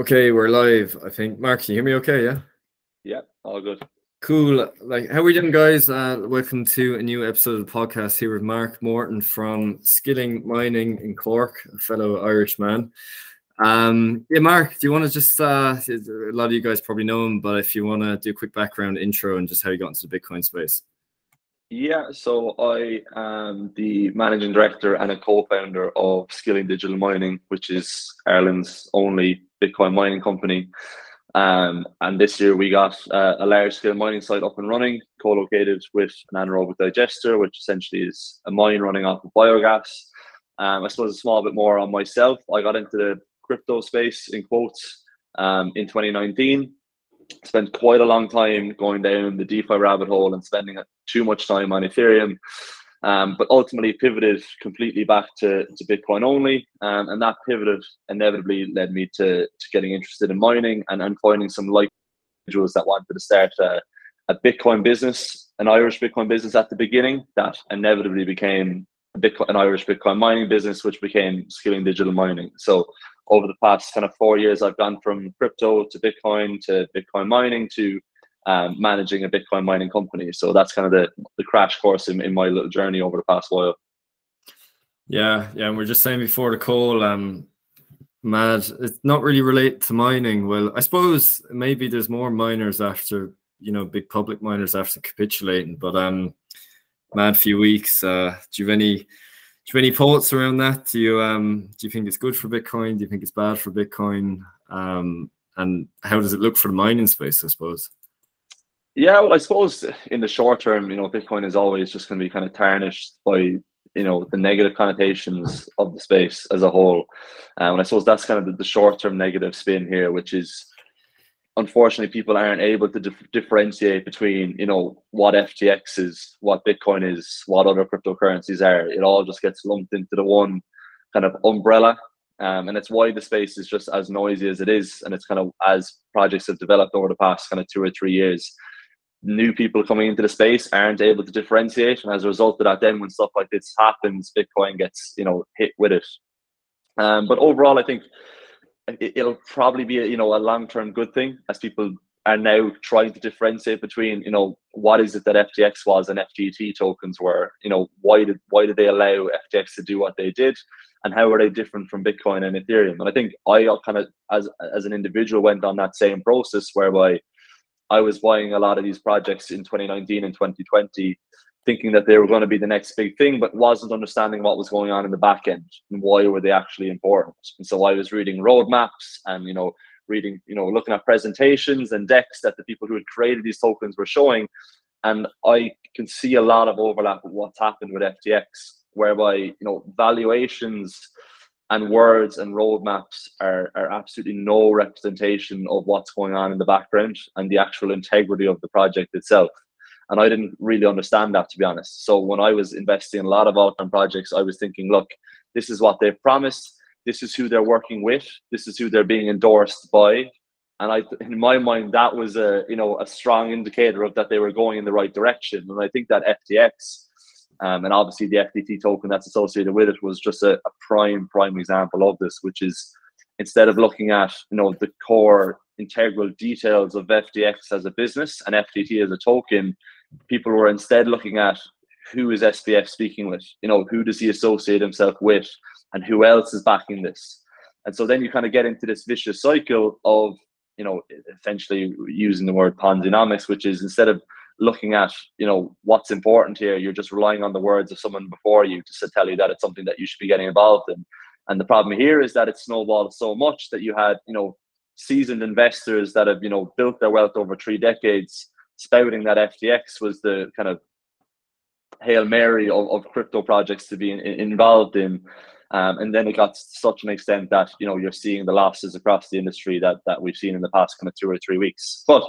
Okay, we're live. I think. Mark, can you hear me okay? Yeah. Yeah, all good. Cool. Like, how are we doing, guys? Uh, welcome to a new episode of the podcast here with Mark Morton from Scilling Mining in Cork, a fellow Irish man. Um, yeah, Mark, do you want to just, uh, a lot of you guys probably know him, but if you want to do a quick background intro and just how you got into the Bitcoin space. Yeah, so I am the managing director and a co-founder of Scilling Digital Mining, which is Ireland's only Bitcoin mining company. Um, and this year we got uh, a large scale mining site up and running, co-located with an anaerobic digester, which essentially is a mine running off of biogas. Um, I suppose a small bit more on myself. I got into the crypto space in quotes um, in 2019 spent quite a long time going down the DeFi rabbit hole and spending too much time on Ethereum. Um, but ultimately pivoted completely back to, to Bitcoin only. Um, and that pivoted inevitably led me to, to getting interested in mining and, and finding some like individuals that wanted to start a, a Bitcoin business, an Irish Bitcoin business at the beginning that inevitably became Bitcoin, an Irish Bitcoin mining business, which became Scilling Digital Mining. So over the past kind of four years, I've gone from crypto to Bitcoin to Bitcoin mining to um, managing a Bitcoin mining company. So that's kind of the, the crash course in, in my little journey over the past while. Yeah, yeah, and we're just saying before the call, um, mad. It's not really related to mining. Well, I suppose maybe there's more miners after you know big public miners after capitulating, but um, mad few weeks. Uh, do you have any? Do you have any thoughts around that? Do you um do you think it's good for Bitcoin? Do you think it's bad for Bitcoin? Um, and how does it look for the mining space? I suppose. Yeah, well, I suppose in the short term, you know, Bitcoin is always just going to be kind of tarnished by you know the negative connotations of the space as a whole, um, and I suppose that's kind of the, the short term negative spin here, which is unfortunately people aren't able to dif- differentiate between you know what FTX is, what Bitcoin is, what other cryptocurrencies are. It all just gets lumped into the one kind of umbrella, um, and it's why the space is just as noisy as it is, and it's kind of as projects have developed over the past kind of two or three years. New people coming into the space aren't able to differentiate, and as a result of that, then when stuff like this happens, Bitcoin gets you know hit with it. Um, but overall, I think it'll probably be a, you know a long term good thing as people are now trying to differentiate between you know what is it that FTX was and FTT tokens were. You know why did why did they allow FTX to do what they did, and how are they different from Bitcoin and Ethereum? And I think I kind of as as an individual went on that same process whereby I was buying a lot of these projects in 2019 and 2020 thinking that they were going to be the next big thing, but wasn't understanding what was going on in the back end and why were they actually important. And so I was reading roadmaps and you know reading you know looking at presentations and decks that the people who had created these tokens were showing, and I can see a lot of overlap with what's happened with FTX, whereby you know valuations and words and roadmaps are, are absolutely no representation of what's going on in the background and the actual integrity of the project itself. And I didn't really understand that, to be honest. So when I was investing in a lot of altcoin projects, I was thinking, look, this is what they've promised. This is who they're working with. This is who they're being endorsed by. And I, in my mind, that was a you know a strong indicator of that they were going in the right direction. And I think that FTX, um, and obviously the FTT token that's associated with it, was just a, a prime prime example of this. Which is instead of looking at you know the core integral details of FTX as a business and FTT as a token, people were instead looking at who is SBF speaking with, you know, who does he associate himself with, and who else is backing this. And so then you kind of get into this vicious cycle of, you know, essentially using the word Ponzinomics, which is instead of looking at, you know, what's important here, you're just relying on the words of someone before you to tell you that it's something that you should be getting involved in. And the problem here is that it snowballed so much that you had, you know, seasoned investors that have you know built their wealth over three decades spouting that FTX was the kind of hail mary of, of crypto projects to be in, in, involved in. Um, and then it got to such an extent that you know you're seeing the losses across the industry that that we've seen in the past kind of two or three weeks. But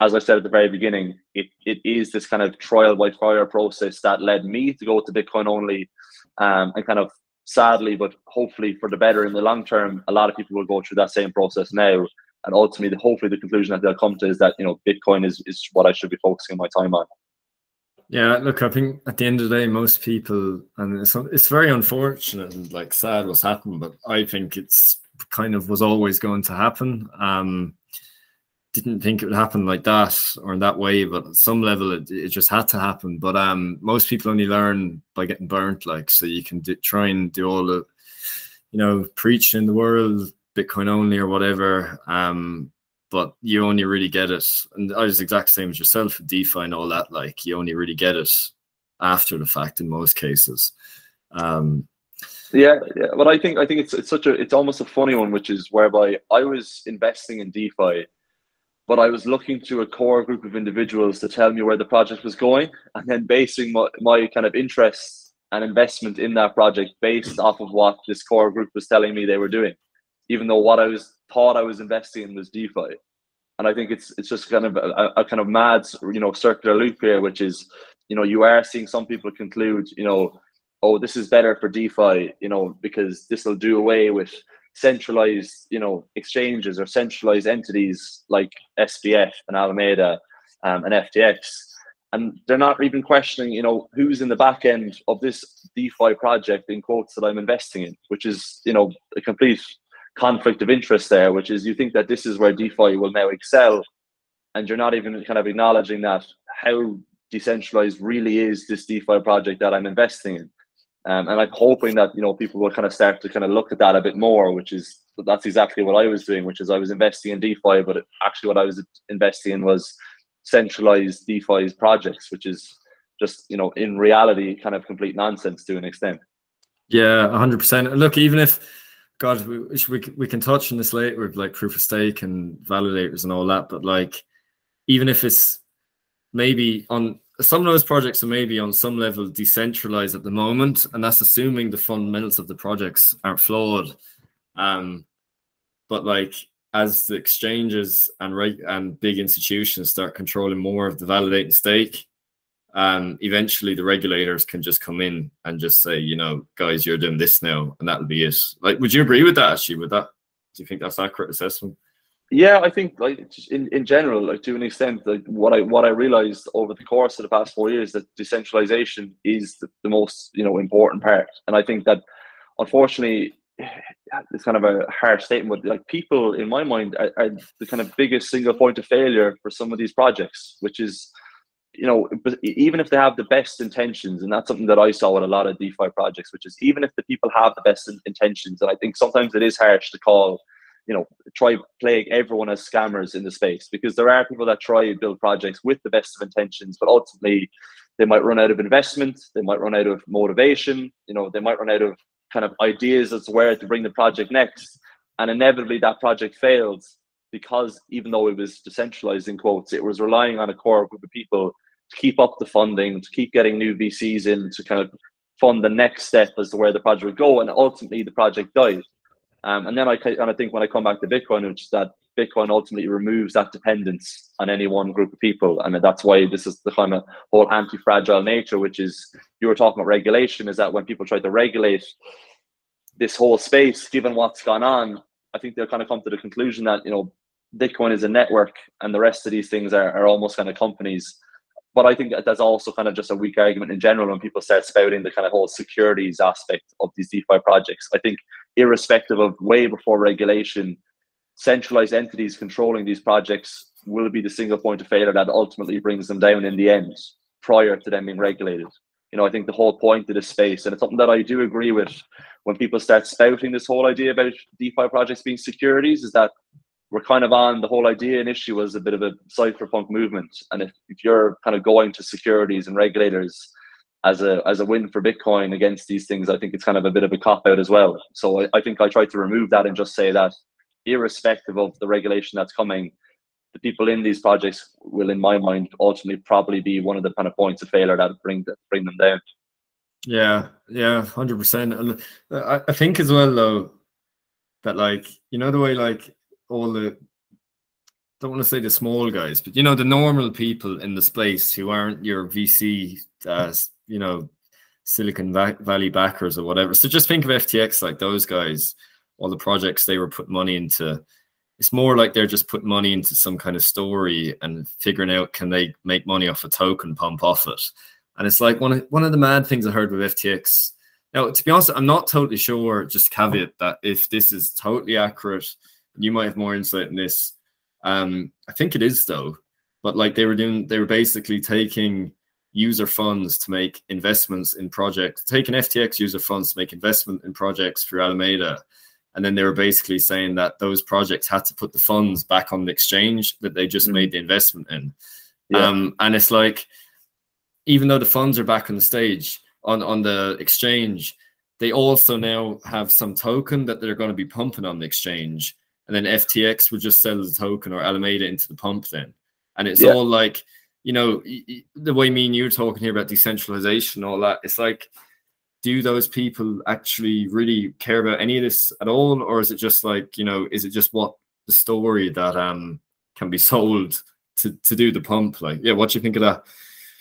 as I said at the very beginning, it, it is this kind of trial by fire process that led me to go to Bitcoin only, um, and kind of sadly, but hopefully for the better in the long term, a lot of people will go through that same process now. And ultimately, hopefully, the conclusion that they'll come to is that you know Bitcoin is is what I should be focusing my time on. Yeah, look, I think at the end of the day, most people, and it's, it's very unfortunate and like sad what's happened, but I think it's kind of was always going to happen. Um, didn't think it would happen like that or in that way, but at some level it, it just had to happen. But um, most people only learn by getting burnt, like so you can do, try and do all the, you know, preach in the world, Bitcoin only or whatever. Um, but you only really get it, and I was the exact same as yourself, DeFi and all that. Like you only really get it after the fact in most cases. Um, yeah, yeah, but I think I think it's it's such a it's almost a funny one, which is whereby I was investing in DeFi but I was looking to a core group of individuals to tell me where the project was going, and then basing my, my kind of interest and investment in that project based off of what this core group was telling me they were doing, even though what I was thought I was investing in was DeFi. And I think it's it's just kind of a, a kind of mad, you know, circular loop here, which is, you know, you are seeing some people conclude, you know, oh, this is better for DeFi, you know, because this will do away with centralized, you know, exchanges or centralized entities like SBF and Alameda um, and FTX. And they're not even questioning, you know, who's in the back end of this DeFi project in quotes that I'm investing in, which is, you know, a complete conflict of interest there, which is you think that this is where DeFi will now excel, and you're not even kind of acknowledging that how decentralized really is this DeFi project that I'm investing in. Um, and I'm hoping that you know people will kind of start to kind of look at that a bit more, which is that's exactly what I was doing, which is I was investing in DeFi, but actually what I was investing in was centralized DeFi projects, which is just you know in reality kind of complete nonsense to an extent. Yeah, hundred percent. Look, even if God, we, we we can touch on this later with like proof of stake and validators and all that, but like even if it's maybe on some of those projects are maybe on some level decentralized at the moment, and that's assuming the fundamentals of the projects aren't flawed. Um, but like as the exchanges and reg- and big institutions start controlling more of the validating stake, um, eventually the regulators can just come in and just say, you know, guys, you're doing this now, and that'll be it. Like, would you agree with that? Actually, with that, do you think that's accurate assessment? Yeah, I think like in, in general, like to an extent, like what I what I realized over the course of the past four years that decentralization is the, the most you know important part, and I think that unfortunately it's kind of a harsh statement, but like people in my mind are, are, the kind of biggest single point of failure for some of these projects, which is, you know, even if they have the best intentions, and that's something that I saw with a lot of DeFi projects, which is even if the people have the best intentions, and I think sometimes it is harsh to call you know try playing everyone as scammers in the space because there are people that try and build projects with the best of intentions but ultimately they might run out of investment they might run out of motivation you know they might run out of kind of ideas as to where to bring the project next and inevitably that project fails because even though it was decentralized in quotes it was relying on a core group of people to keep up the funding to keep getting new vcs in to kind of fund the next step as to where the project would go and ultimately the project died um, and then I kind of think when I come back to Bitcoin, which is that Bitcoin ultimately removes that dependence on any one group of people. and that's why this is the kind of whole anti-fragile nature, which is you were talking about regulation, is that when people try to regulate this whole space, given what's gone on, I think they'll kind of come to the conclusion that, you know, Bitcoin is a network and the rest of these things are, are almost kind of companies. But I think that that's also kind of just a weak argument in general when people start spouting the kind of whole securities aspect of these DeFi projects. I think irrespective of way before regulation, centralized entities controlling these projects will be the single point of failure that ultimately brings them down in the end prior to them being regulated. You know, I think the whole point of this space, and it's something that I do agree with when people start spouting this whole idea about DeFi projects being securities, is that we're kind of on the whole idea and issue as a bit of a cypherpunk movement. And if, if you're kind of going to securities and regulators as a as a win for Bitcoin against these things, I think it's kind of a bit of a cop out as well. So I, I think I try to remove that and just say that irrespective of the regulation that's coming, the people in these projects will, in my mind, ultimately probably be one of the kind of points of failure that bring bring them down. Yeah, yeah, hundred percent. Uh, I, I think as well though that like you know the way like all the don't want to say the small guys, but you know the normal people in the space who aren't your VC uh, you know Silicon Valley backers or whatever. So just think of FTX like those guys, all the projects they were putting money into. It's more like they're just putting money into some kind of story and figuring out can they make money off a token pump off it. And it's like one of one of the mad things I heard with FTX Now, to be honest, I'm not totally sure. Just caveat that if this is totally accurate, you might have more insight in this. Um, I think it is though, but like they were doing, they were basically taking user funds to make investments in projects, taking FTX user funds to make investment in projects through Alameda. And then they were basically saying that those projects had to put the funds back on the exchange that they just mm-hmm. made the investment in. Yeah. Um, and it's like, even though the funds are back on the stage on, on the exchange, they also now have some token that they're going to be pumping on the exchange. And then FTX would just sell the token or Alameda into the pump then. And it's yeah. all like, you know, the way me and you are talking here about decentralization, all that, it's like, do those people actually really care about any of this at all? Or is it just like, you know, is it just what the story that um can be sold to, to do the pump? Like, yeah, what do you think of that?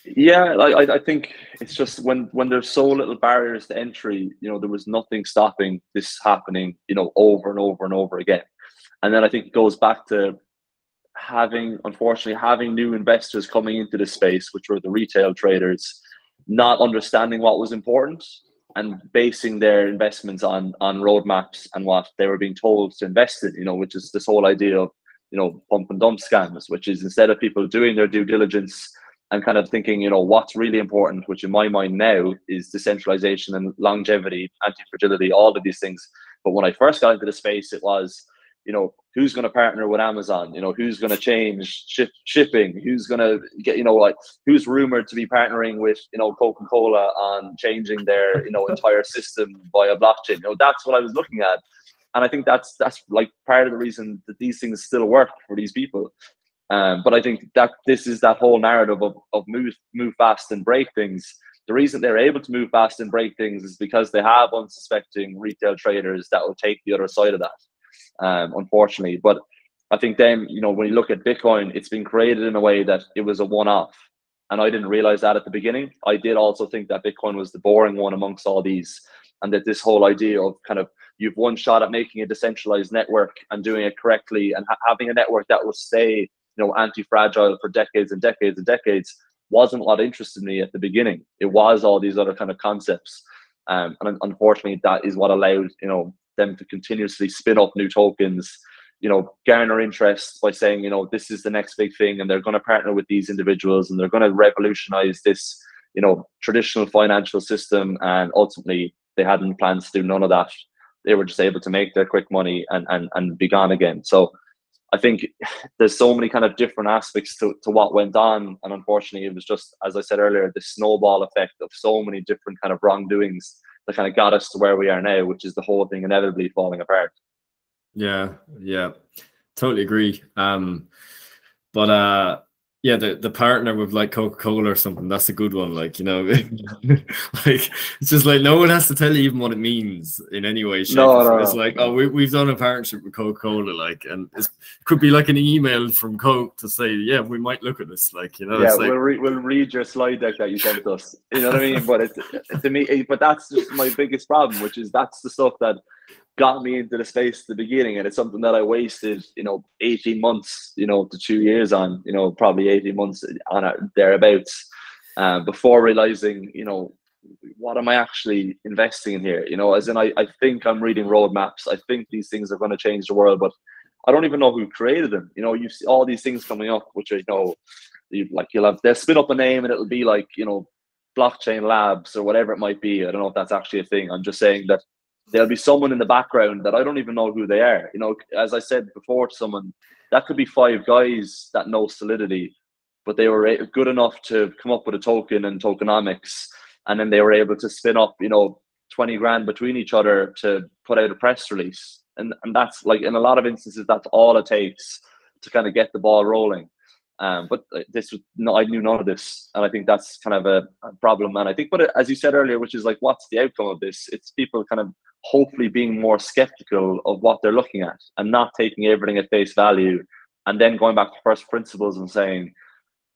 Yeah, I, I think it's just when when there's so little barriers to entry, you know, there was nothing stopping this happening, you know, over and over and over again. And then I think it goes back to having, unfortunately, having new investors coming into the space, which were the retail traders, not understanding what was important and basing their investments on on roadmaps and what they were being told to invest in. You know, which is this whole idea of you know pump and dump scams, which is instead of people doing their due diligence and kind of thinking, you know, what's really important, which in my mind now is decentralization and longevity, anti fragility, all of these things. But when I first got into the space, it was you know who's going to partner with amazon? You know who's going to change ship, shipping? Who's going to get you know like who's rumored to be partnering with you know coca-cola on changing their you know entire system via blockchain? You know that's what i was looking at. And i think that's that's like part of the reason that these things still work for these people. Um, but i think that this is that whole narrative of, of move move fast and break things. The reason they're able to move fast and break things is because they have unsuspecting retail traders that will take the other side of that um, unfortunately. But I think then, you know, when you look at Bitcoin, it's been created in a way that it was a one off. And I didn't realize that at the beginning. I did also think that Bitcoin was the boring one amongst all these, and that this whole idea of kind of you've one shot at making a decentralized network and doing it correctly and ha- having a network that will stay, you know, anti-fragile for decades and decades and decades wasn't what interested me at the beginning. It was all these other kind of concepts. Um, and unfortunately, that is what allowed you know them to continuously spin up new tokens, you know, garner interest by saying, you know, this is the next big thing, and they're going to partner with these individuals, and they're going to revolutionize this, you know, traditional financial system. And ultimately, they hadn't plans to do none of that. They were just able to make their quick money and and and be gone again. So. I think there's so many kind of different aspects to, to what went on. And unfortunately, it was just, as I said earlier, the snowball effect of so many different kind of wrongdoings that kind of got us to where we are now, which is the whole thing inevitably falling apart. Yeah, yeah, totally agree. Um, but uh, yeah, the, the partner with like Coca Cola or something, that's a good one. Like, you know, like it's just like no one has to tell you even what it means in any way. Shape. No, no, it's no. like, oh, we, we've done a partnership with Coca Cola, like, and it could be like an email from Coke to say, yeah, we might look at this, like, you know, yeah, like, we'll, re- we'll read your slide deck that you sent us. You know what I mean? But it's to me, but that's just my biggest problem, which is that's the stuff that got me into the space at the beginning and it's something that I wasted, you know, 18 months, you know, to two years on, you know, probably 18 months on it thereabouts, uh, before realizing, you know, what am I actually investing in here? You know, as in I, I think I'm reading roadmaps. I think these things are going to change the world, but I don't even know who created them. You know, you see all these things coming up, which are, you know, you, like you'll have they'll spin up a name and it'll be like, you know, blockchain labs or whatever it might be. I don't know if that's actually a thing. I'm just saying that there'll be someone in the background that I don't even know who they are. You know, as I said before to someone, that could be five guys that know solidity, but they were good enough to come up with a token and tokenomics, and then they were able to spin up, you know, 20 grand between each other to put out a press release. And, and that's like in a lot of instances, that's all it takes to kind of get the ball rolling. Um, but uh, this was no, I knew none of this, and I think that's kind of a, a problem. And I think, but as you said earlier, which is like, what's the outcome of this? It's people kind of hopefully being more skeptical of what they're looking at and not taking everything at face value and then going back to first principles and saying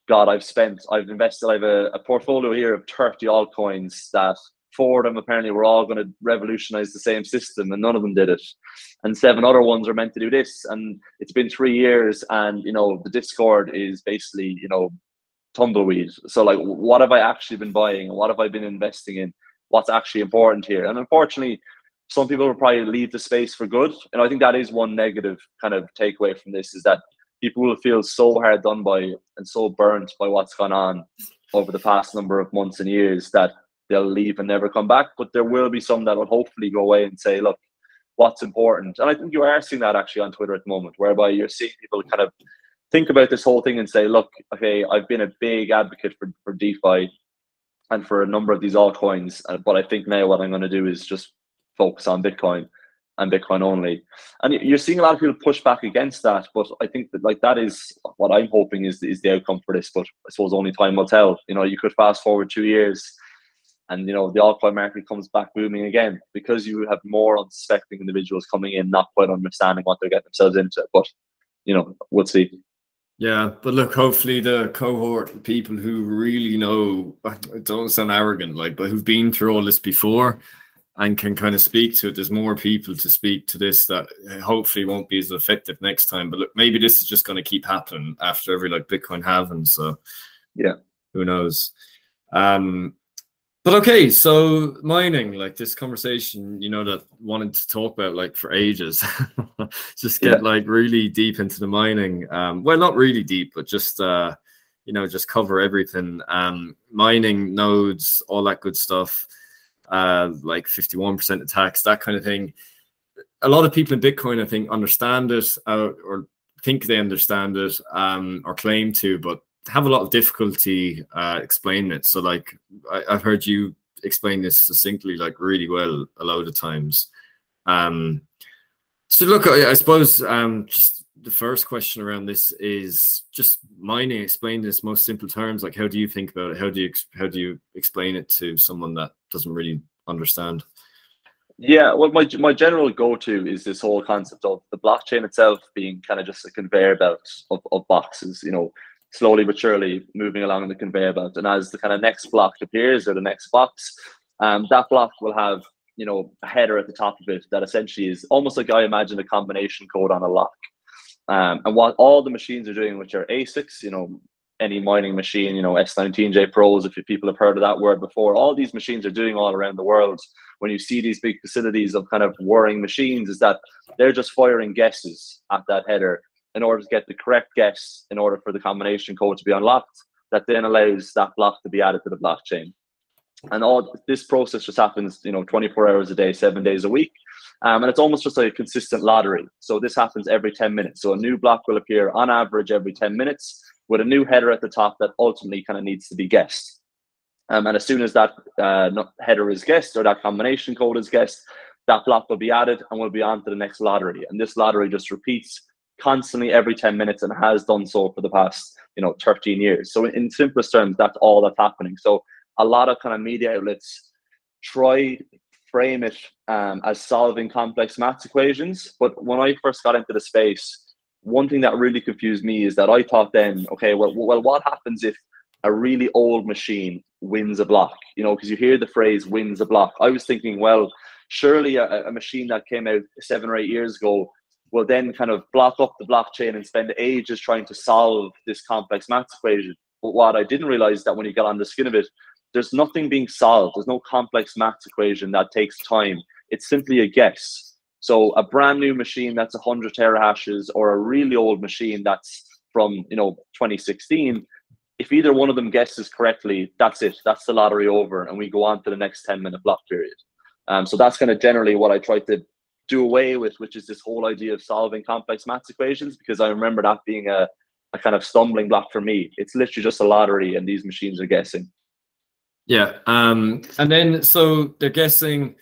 god i've spent i've invested i have a, a portfolio here of 30 altcoins that four of them apparently were all going to revolutionize the same system and none of them did it and seven other ones are meant to do this and it's been three years and you know the discord is basically you know tumbleweed so like what have i actually been buying what have i been investing in what's actually important here. And unfortunately, some people will probably leave the space for good. And I think that is one negative kind of takeaway from this is that people will feel so hard done by and so burnt by what's gone on over the past number of months and years that they'll leave and never come back. But there will be some that will hopefully go away and say, look, what's important. And I think you are seeing that actually on Twitter at the moment, whereby you're seeing people kind of think about this whole thing and say, look, okay, I've been a big advocate for, for DeFi and for a number of these altcoins, uh, but I think now what I'm going to do is just focus on Bitcoin and Bitcoin only. And you're seeing a lot of people push back against that, but I think that like that is what I'm hoping is is the outcome for this. But I suppose only time will tell. You know, you could fast forward two years and you know the altcoin market comes back booming again because you have more unsuspecting individuals coming in not quite understanding what they're getting themselves into. But you know we'll see. Yeah but look hopefully the cohort of people who really know don't sound arrogant like but who've been through all this before and can kind of speak to it there's more people to speak to this that hopefully won't be as effective next time. But look maybe this is just going to keep happening after every like bitcoin halving so yeah. who knows? Um but okay, so mining, like this conversation, you know, that wanted to talk about like for ages, just get yeah. like really deep into the mining. Um, well, not really deep, but just uh, you know, just cover everything. Um, mining nodes, all that good stuff, uh, like fifty-one percent attacks that kind of thing. A lot of people in Bitcoin, I think, understand it uh, or think they understand it um, or claim to, but have a lot of difficulty uh, explaining it. So, like, I, have heard you explain this succinctly, like, really well a lot of times. Um, so, look, I, I suppose um, just the first question around this is just mining. Explain this most simple terms. Like, how do you think about it? How do you how do you explain it to someone that doesn't really understand? Yeah, well, my my general go to is this whole concept of the blockchain itself being kind of just a conveyor belt of, of boxes. You know, slowly but surely moving along the conveyor belt. And as the kind of next block appears or the next box, um, that block will have you know a header at the top of it that essentially is almost like I imagine a combination code on a lock. Um, and what all the machines are doing, which are ASICs, you know, any mining machine, you know, S19J Pros, if people have heard of that word before, all these machines are doing all around the world. When you see these big facilities of kind of whirring machines, is that they're just firing guesses at that header in order to get the correct guess in order for the combination code to be unlocked that then allows that block to be added to the blockchain. And all this process just happens you know 24 hours a day seven days a week. Um, and it's almost just like a consistent lottery. So this happens every 10 minutes. So a new block will appear on average every 10 minutes with a new header at the top that ultimately kind of needs to be guessed. Um, and as soon as that uh, header is guessed or that combination code is guessed that block will be added and we'll be on to the next lottery. And this lottery just repeats constantly every 10 minutes and has done so for the past you know 13 years. So in simplest terms that's all that's happening. So a lot of kind of media outlets try frame it um, as solving complex maths equations. But when i first got into the space one thing that really confused me is that i thought then okay well, well what happens if a really old machine wins a block? You know because you hear the phrase wins a block. I was thinking well surely a, a machine that came out seven or eight years ago will then kind of block up the blockchain and spend ages trying to solve this complex maths equation. But what I didn't realize that when you get on the skin of it, there's nothing being solved. There's no complex maths equation that takes time. It's simply a guess. So a brand new machine that's 100 terahashes or a really old machine that's from you know 2016 if either one of them guesses correctly that's it that's the lottery over and we go on to the next 10 minute block period um, so that's kind of generally what i try to do away with, which is this whole idea of solving complex maths equations, because I remember that being a, a kind of stumbling block for me. It's literally just a lottery, and these machines are guessing. Yeah. Um, and then so they're guessing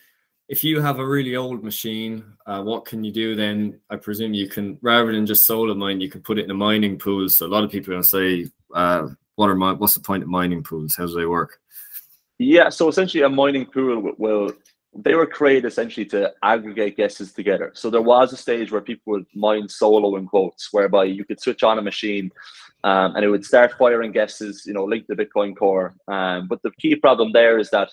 if you have a really old machine, uh, what can you do then? I presume you can, rather than just solar mine, you can put it in a mining pool. So a lot of people are going to say, uh, what are my, what's the point of mining pools? How do they work? Yeah, so essentially a mining pool will they were created essentially to aggregate guesses together. So there was a stage where people would mine solo in quotes, whereby you could switch on a machine um, and it would start firing guesses, you know, linked to Bitcoin Core. Um, but the key problem there is that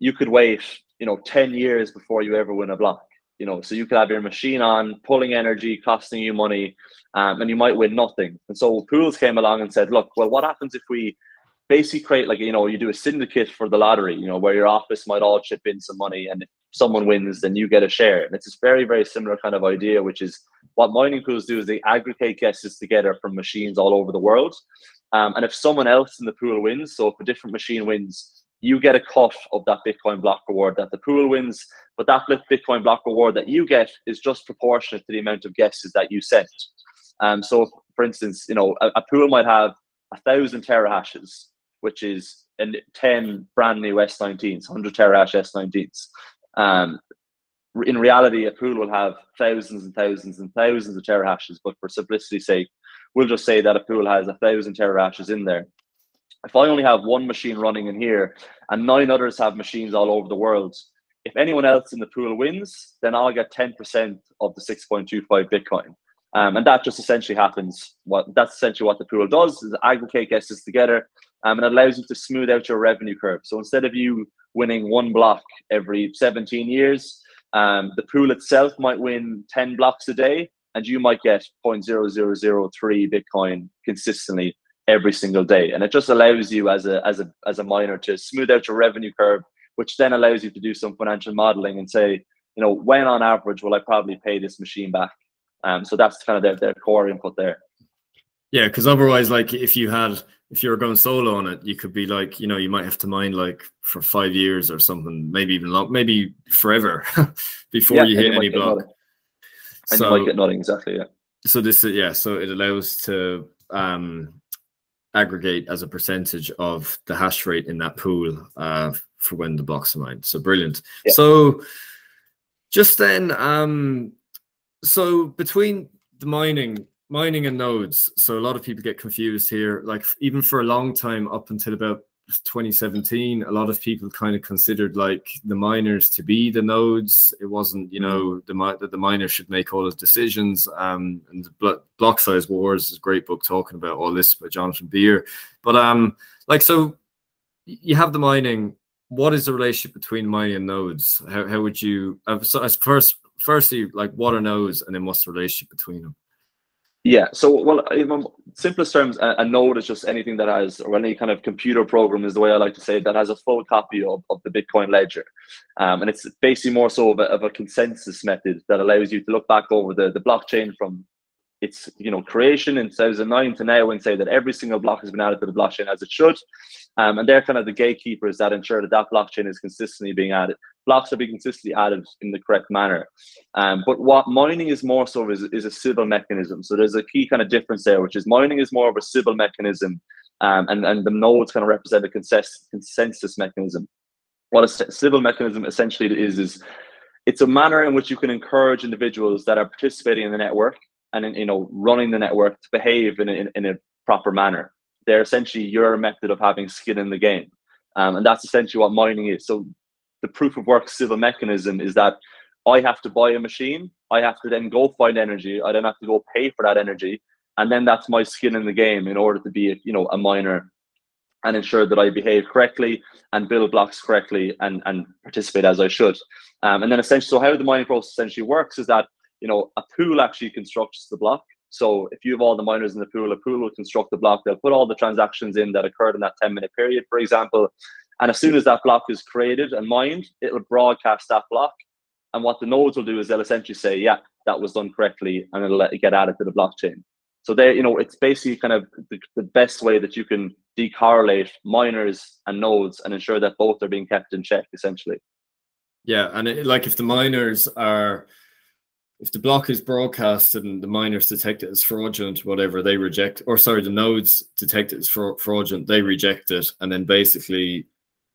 you could wait, you know, 10 years before you ever win a block. You know, so you could have your machine on, pulling energy, costing you money, um, and you might win nothing. And so pools came along and said, look, well, what happens if we basically create like you know you do a syndicate for the lottery you know where your office might all chip in some money and if someone wins then you get a share. And it's this very very similar kind of idea which is what mining pools do is they aggregate guesses together from machines all over the world. Um, and if someone else in the pool wins so if a different machine wins you get a cut of that bitcoin block reward that the pool wins but that bitcoin block reward that you get is just proportionate to the amount of guesses that you sent um, so for instance you know a, a pool might have a thousand terahashes which is in 10 brand new S19s, 100 terahash S19s. Um, in reality, a pool will have thousands and thousands and thousands of terahashes, but for simplicity's sake, we'll just say that a pool has a thousand terahashes in there. If I only have one machine running in here and nine others have machines all over the world, if anyone else in the pool wins, then I'll get 10% of the 6.25 Bitcoin. Um, and that just essentially happens. What that's essentially what the pool does is aggregate guesses together, um, and it allows you to smooth out your revenue curve. So instead of you winning one block every 17 years, um, the pool itself might win 10 blocks a day, and you might get 0.0003 Bitcoin consistently every single day. And it just allows you as a as a as a miner to smooth out your revenue curve, which then allows you to do some financial modeling and say, you know, when on average will I probably pay this machine back? Um, so that's kind of their, their core input there. Yeah, because otherwise, like if you had if you were going solo on it, you could be like, you know, you might have to mine like for five years or something, maybe even long, maybe forever before yeah, you hit any block. And so, you might get nothing exactly. Yeah. So this, is yeah, so it allows to um, aggregate as a percentage of the hash rate in that pool uh, for when the blocks are mined. So brilliant. Yeah. So just then, um, so between the mining, mining and nodes, so a lot of people get confused here. Like even for a long time, up until about 2017, a lot of people kind of considered like the miners to be the nodes. It wasn't, you know, the that the miners should make all the decisions. Um, and Block Size Wars is a great book talking about all this by Jonathan Bier. But um, like so, you have the mining. What is the relationship between mining and nodes? How, how would you? Uh, so as first firstly, like what are nodes, and then what's the relationship between them? Yeah. So, well, in simplest terms, a, a, node is just anything that has, or any kind of computer program is the way I like to say it, that has a full copy of, of the Bitcoin ledger. Um, and it's basically more so of a, of a consensus method that allows you to look back over the, the blockchain from its you know creation in 2009 to now and say that every single block has been added to the blockchain as it should um, and they're kind of the gatekeepers that ensure that that blockchain is consistently being added blocks are being consistently added in the correct manner. Um, but what mining is more so is, is a Sybil mechanism. So there's a key kind of difference there which is mining is more of a Sybil mechanism um, and, and the nodes kind of represent a consensus, consensus mechanism. What a Sybil mechanism essentially is is it's a manner in which you can encourage individuals that are participating in the network and in, you know running the network to behave in a, in, in a proper manner. They're essentially your method of having skin in the game, um, and that's essentially what mining is. So the proof of work Sybil mechanism is that I have to buy a machine, I have to then go find energy, I then have to go pay for that energy, and then that's my skin in the game in order to be you know a miner and ensure that I behave correctly and build blocks correctly and, and participate as I should. Um, and then essentially, so how the mining process essentially works is that you know, a pool actually constructs the block. So if you have all the miners in the pool, a pool will construct the block. They'll put all the transactions in that occurred in that 10 minute period, for example. And as soon as that block is created and mined, it will broadcast that block. And what the nodes will do is they'll essentially say, yeah, that was done correctly, and it'll let it get added to the blockchain. So they, you know, it's basically kind of the, the best way that you can decorrelate miners and nodes and ensure that both are being kept in check, essentially. Yeah, and it, like if the miners are if the block is broadcasted and the miners detect it as fraudulent, whatever, they reject, or sorry, the nodes detect it as fraudulent, they reject it. And then basically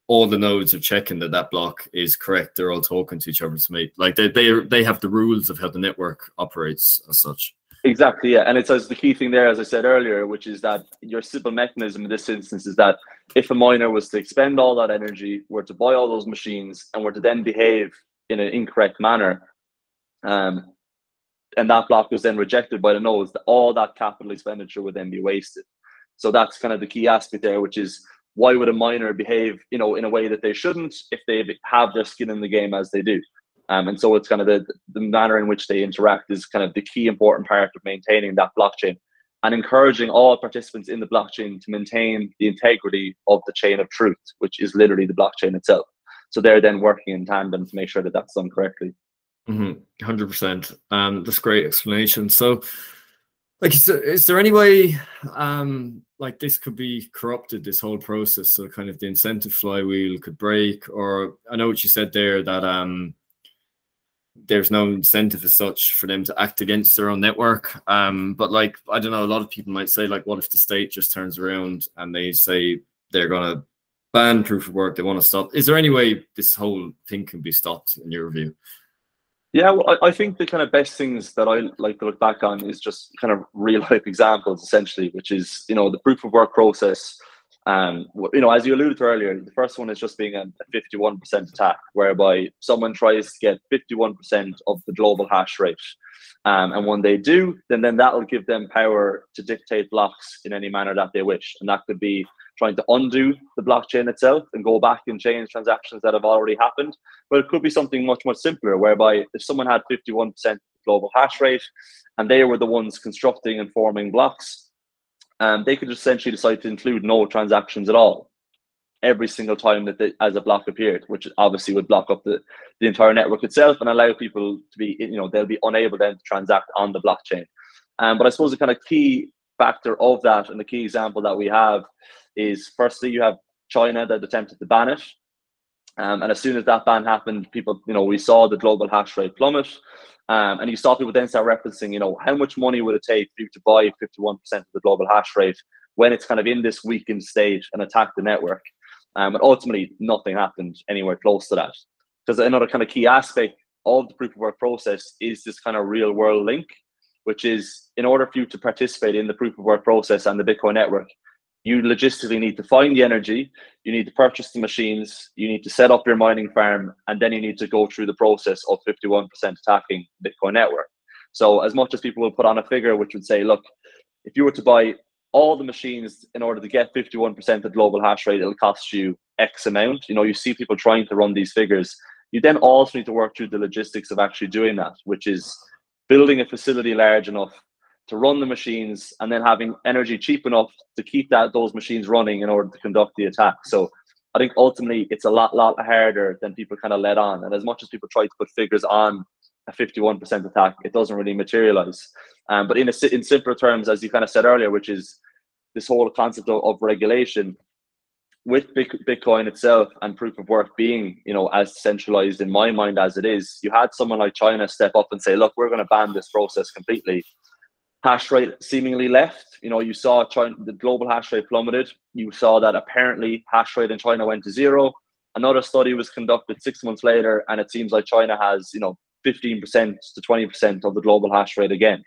all the nodes are checking that that block is correct. They're all talking to each other to make, like they, they, they have the rules of how the network operates as such. Exactly, yeah. And it's as the key thing there, as I said earlier, which is that your Sybil mechanism in this instance is that if a miner was to expend all that energy, were to buy all those machines, and were to then behave in an incorrect manner, um, and that block was then rejected by the nodes, all that capital expenditure would then be wasted. So that's kind of the key aspect there, which is why would a miner behave, you know, in a way that they shouldn't if they have their skin in the game as they do. Um, and so it's kind of the, the manner in which they interact is kind of the key important part of maintaining that blockchain. and encouraging all participants in the blockchain to maintain the integrity of the chain of truth, which is literally the blockchain itself. So they're then working in tandem to make sure that that's done correctly. Mm-hmm. 100%. Um, that's great explanation. So, like, is there, is there any way um, like this could be corrupted, this whole process? So, kind of the incentive flywheel could break, or I know what you said there that um, there's no incentive as such for them to act against their own network. Um, but like, I don't know, a lot of people might say, like, what if the state just turns around and they say they're to ban proof of work, they want to stop? Is there any way this whole thing can be stopped in your view? Yeah, well, I, I think the kind of best things that I like to look back on is just kind of real life examples, essentially, which is, you know, the proof of work process um, you know, as you alluded to earlier, the first one is just being a, 51% attack, whereby someone tries to get 51% of the global hash rate. Um, and when they do, then, then that will give them power to dictate blocks in any manner that they wish. And that could be trying to undo the blockchain itself and go back and change transactions that have already happened. But it could be something much, much simpler, whereby if someone had 51% global hash rate and they were the ones constructing and forming blocks, um, they could essentially decide to include no transactions at all every single time that they, as a block appeared, which obviously would block up the, the entire network itself and allow people to be, you know, they'll be unable then to transact on the blockchain. Um, but I suppose the kind of key factor of that and the key example that we have is firstly, you have China that attempted to ban it. Um, and as soon as that ban happened, people, you know, we saw the global hash rate plummet. Um, and you saw people then start referencing, you know, how much money would it take for you to buy 51% of the global hash rate when it's kind of in this weakened stage and attack the network? Um, and ultimately, nothing happened anywhere close to that. Because another kind of key aspect of the proof of work process is this kind of real world link, which is in order for you to participate in the proof of work process and the Bitcoin network, you logistically need to find the energy, you need to purchase the machines, you need to set up your mining farm, and then you need to go through the process of 51% attacking Bitcoin network. So, as much as people will put on a figure which would say, look, if you were to buy all the machines in order to get 51% of global hash rate, it'll cost you X amount. You know, you see people trying to run these figures. You then also need to work through the logistics of actually doing that, which is building a facility large enough to run the machines and then having energy cheap enough to keep that those machines running in order to conduct the attack. So I think ultimately it's a lot lot harder than people kind of let on. And as much as people try to put figures on a 51% attack, it doesn't really materialize. Um, but in a, in simpler terms, as you kind of said earlier, which is this whole concept of, of regulation with Bitcoin itself and proof of work being, you know, as centralized in my mind as it is, you had someone like China step up and say, look, we're going to ban this process completely hash rate seemingly left. You know, you saw China, the global hash rate plummeted. You saw that apparently hash rate in China went to zero. Another study was conducted six months later, and it seems like China has, you know, 15% to 20% of the global hash rate again.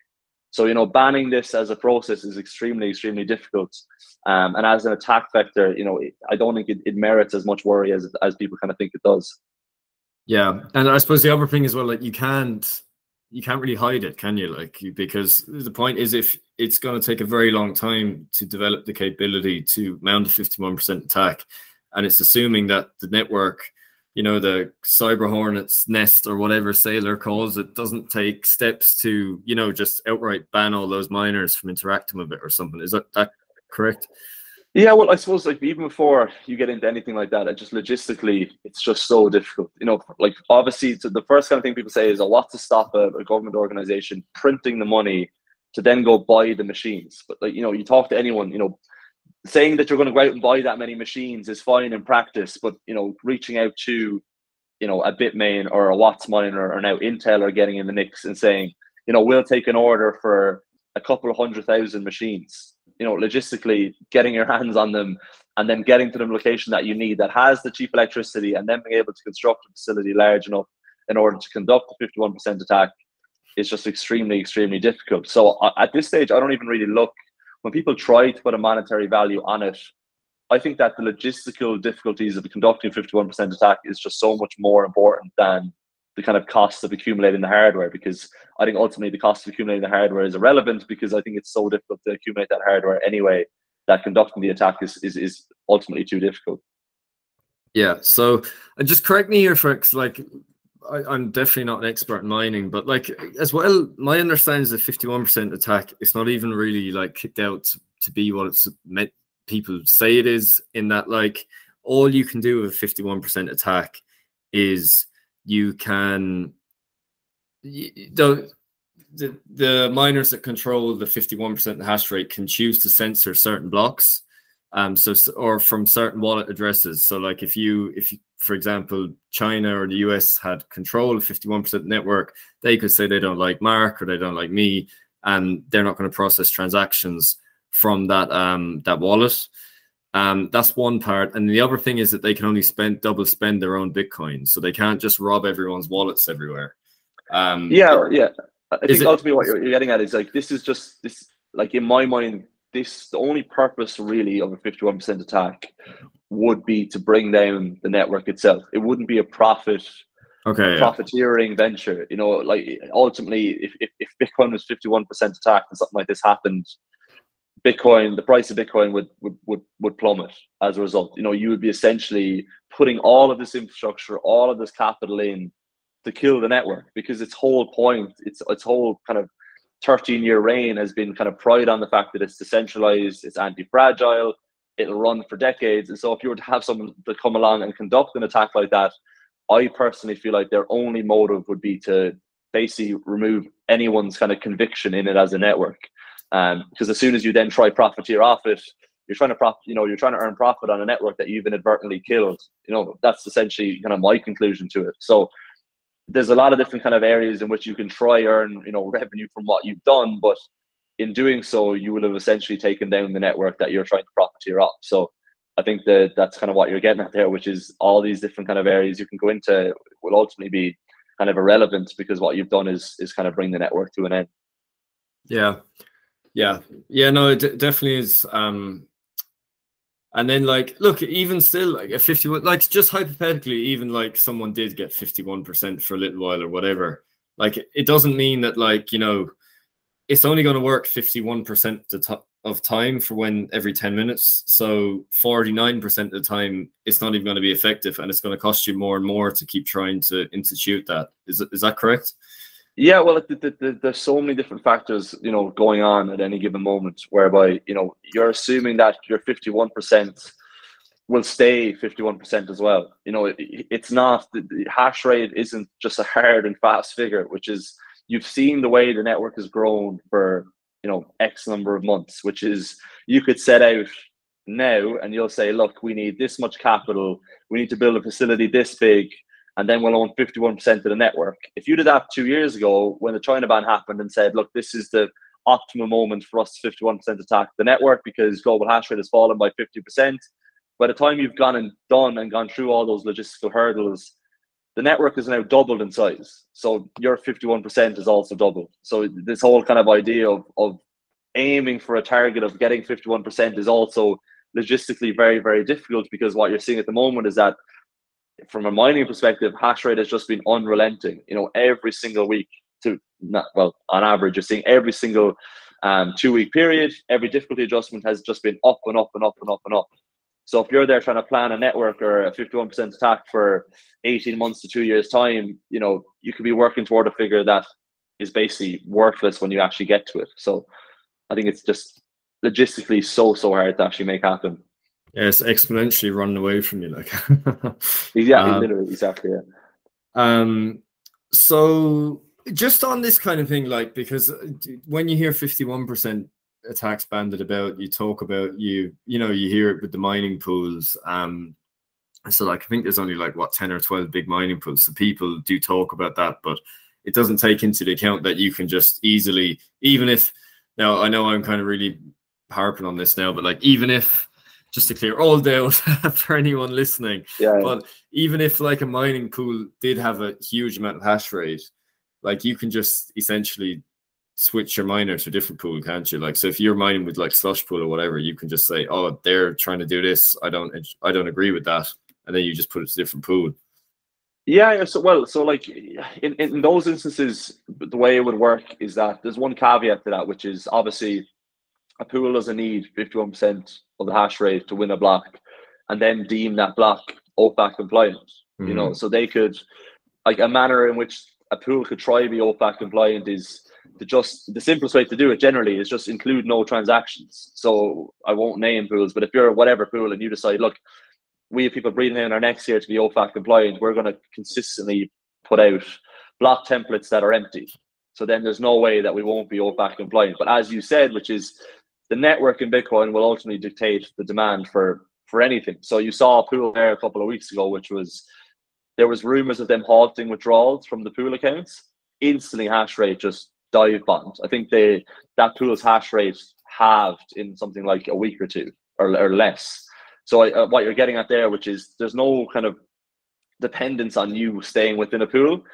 So, you know, banning this as a process is extremely, extremely difficult. Um, and as an attack vector, you know, it, I don't think it, it merits as much worry as, as people kind of think it does. Yeah. And I suppose the other thing as well, like you can't you can't really hide it, can you? Like, because the point is, if it's going to take a very long time to develop the capability to mount a 51% attack, and it's assuming that the network, you know, the cyber hornets nest or whatever Saylor calls it, doesn't take steps to, you know, just outright ban all those miners from interacting with it or something. Is that, that correct? Yeah, well, I suppose like even before you get into anything like that, it just logistically, it's just so difficult. You know, like obviously, so the first kind of thing people say is, a lot to stop a, a government organization printing the money to then go buy the machines?" But like you know, you talk to anyone, you know, saying that you're going to go out and buy that many machines is fine in practice, but you know, reaching out to, you know, a Bitmain or a WhatsMiner or now Intel are getting in the mix and saying, you know, we'll take an order for a couple of hundred thousand machines you know, logistically getting your hands on them and then getting to the location that you need that has the cheap electricity and then being able to construct a facility large enough in order to conduct the 51% attack is just extremely, extremely difficult. So uh, at this stage, I don't even really look when people try to put a monetary value on it. I think that the logistical difficulties of conducting a 51% attack is just so much more important than the kind of cost of accumulating the hardware because I think ultimately the cost of accumulating the hardware is irrelevant because I think it's so difficult to accumulate that hardware anyway that conducting the attack is is, is ultimately too difficult. Yeah. So and just correct me here, folks. Like I, am definitely not an expert in mining, but like as well, my understanding is that 51% attack it's not even really like kicked out to, be what it's meant people say it is, in that like all you can do with a 51% attack is you can the, the the miners that control the 51% hash rate can choose to censor certain blocks um so or from certain wallet addresses. So like if you if you for example china or the us had control of 51% network they could say they don't like mark or they don't like me and they're not going to process transactions from that um that wallet. Um that's one part. And the other thing is that they can only spend double spend their own bitcoin. So they can't just rob everyone's wallets everywhere. Um yeah yeah. I think ultimately what you're getting at is like this is just this like in my mind this the only purpose really of a 51% attack would be to bring down the network itself. It wouldn't be a profit okay profiteering yeah. venture. You know, like ultimately if, if, if Bitcoin was 51% attacked and something like this happened, Bitcoin, the price of Bitcoin would, would would would plummet as a result. You know, you would be essentially putting all of this infrastructure, all of this capital in to kill the network because its whole point, its its whole kind of 13 year reign has been kind of pride on the fact that it's decentralized, it's anti fragile, it'll run for decades. And so if you were to have someone to come along and conduct an attack like that, I personally feel like their only motive would be to basically remove anyone's kind of conviction in it as a network. Um, because as soon as you then try profiteer off it, you're trying to profit, you know, you're trying to earn profit on a network that you've inadvertently killed. You know, that's essentially kind of my conclusion to it. So there's a lot of different kind of areas in which you can try earn you know revenue from what you've done but in doing so you will have essentially taken down the network that you're trying to profiteer off. So i think that that's kind of what you're getting at there which is all these different kind of areas you can go into will ultimately be kind of irrelevant because what you've done is is kind of bring the network to an end. Yeah. Yeah. Yeah no it d- definitely is um and then like look, even still like a 51 like just hypothetically, even like someone did get 51% for a little while or whatever. Like it doesn't mean that like, you know, it's only going to work 51% of time for when every 10 minutes. So 49% of the time it's not even going to be effective and it's going to cost you more and more to keep trying to institute that. Is is that correct? Yeah, well, the, the, the, there's so many different factors, you know, going on at any given moment, whereby you know you're assuming that your 51% will stay 51% as well. You know, it, it's not the hash rate isn't just a hard and fast figure, which is you've seen the way the network has grown for you know X number of months, which is you could set out now and you'll say, look, we need this much capital, we need to build a facility this big and then we'll own 51% of the network. If you did that two years ago when the China ban happened and said, look, this is the optimum moment for us to 51% attack the network because global hash rate has fallen by 50%, by the time you've gone and done and gone through all those logistical hurdles, the network is now doubled in size. So your 51% is also doubled. So this whole kind of idea of, of aiming for a target of getting 51% is also logistically very, very difficult because what you're seeing at the moment is that from a mining perspective, hash rate has just been unrelenting. You know, every single week to not well, on average, you're seeing every single um, two week period, every difficulty adjustment has just been up and up and up and up and up. So if you're there trying to plan a network or a 51% attack for 18 months to two years time, you know, you could be working toward a figure that is basically worthless when you actually get to it. So I think it's just logistically so, so hard to actually make happen. Yeah, it's exponentially running away from you, like. exactly, um, literally, exactly. Yeah. Um. So, just on this kind of thing, like, because uh, when you hear fifty-one percent attacks banded about, you talk about you, you know, you hear it with the mining pools. Um. So, like, I think there's only like what ten or twelve big mining pools. So people do talk about that, but it doesn't take into account that you can just easily, even if now I know I'm kind of really harping on this now, but like even if just to clear all doubt for anyone listening. Yeah, but even if like a mining pool did have a huge amount of hash rate, like you can just essentially switch your miner to a different pool, can't you? Like, so if you're mining with like slush pool or whatever, you can just say, "Oh, they're trying to do this. I don't, I don't agree with that," and then you just put it to a different pool. Yeah, yeah. So well, so like in in those instances, the way it would work is that there's one caveat to that, which is obviously a pool doesn't need 51% the hash rate to win a block and then deem that block OFAC compliant. Mm-hmm. You know, mm-hmm. so they could like a manner in which a pool could try to be OFAC compliant is to just the simplest way to do it generally is just include no transactions. So I won't name pools, but if you're whatever pool and you decide, look, we have people breathing in our next year to be OFAC compliant, we're going to consistently put out block templates that are empty. So then there's no way that we won't be OFAC compliant. But as you said, which is the network in Bitcoin will ultimately dictate the demand for for anything. So you saw a pool there a couple of weeks ago, which was there was rumors of them halting withdrawals from the pool accounts. Instantly, hash rate just dive bombed. I think they that pool's hash rate halved in something like a week or two or, or less. So uh, what you're getting at there, which is there's no kind of dependence on you staying within a pool.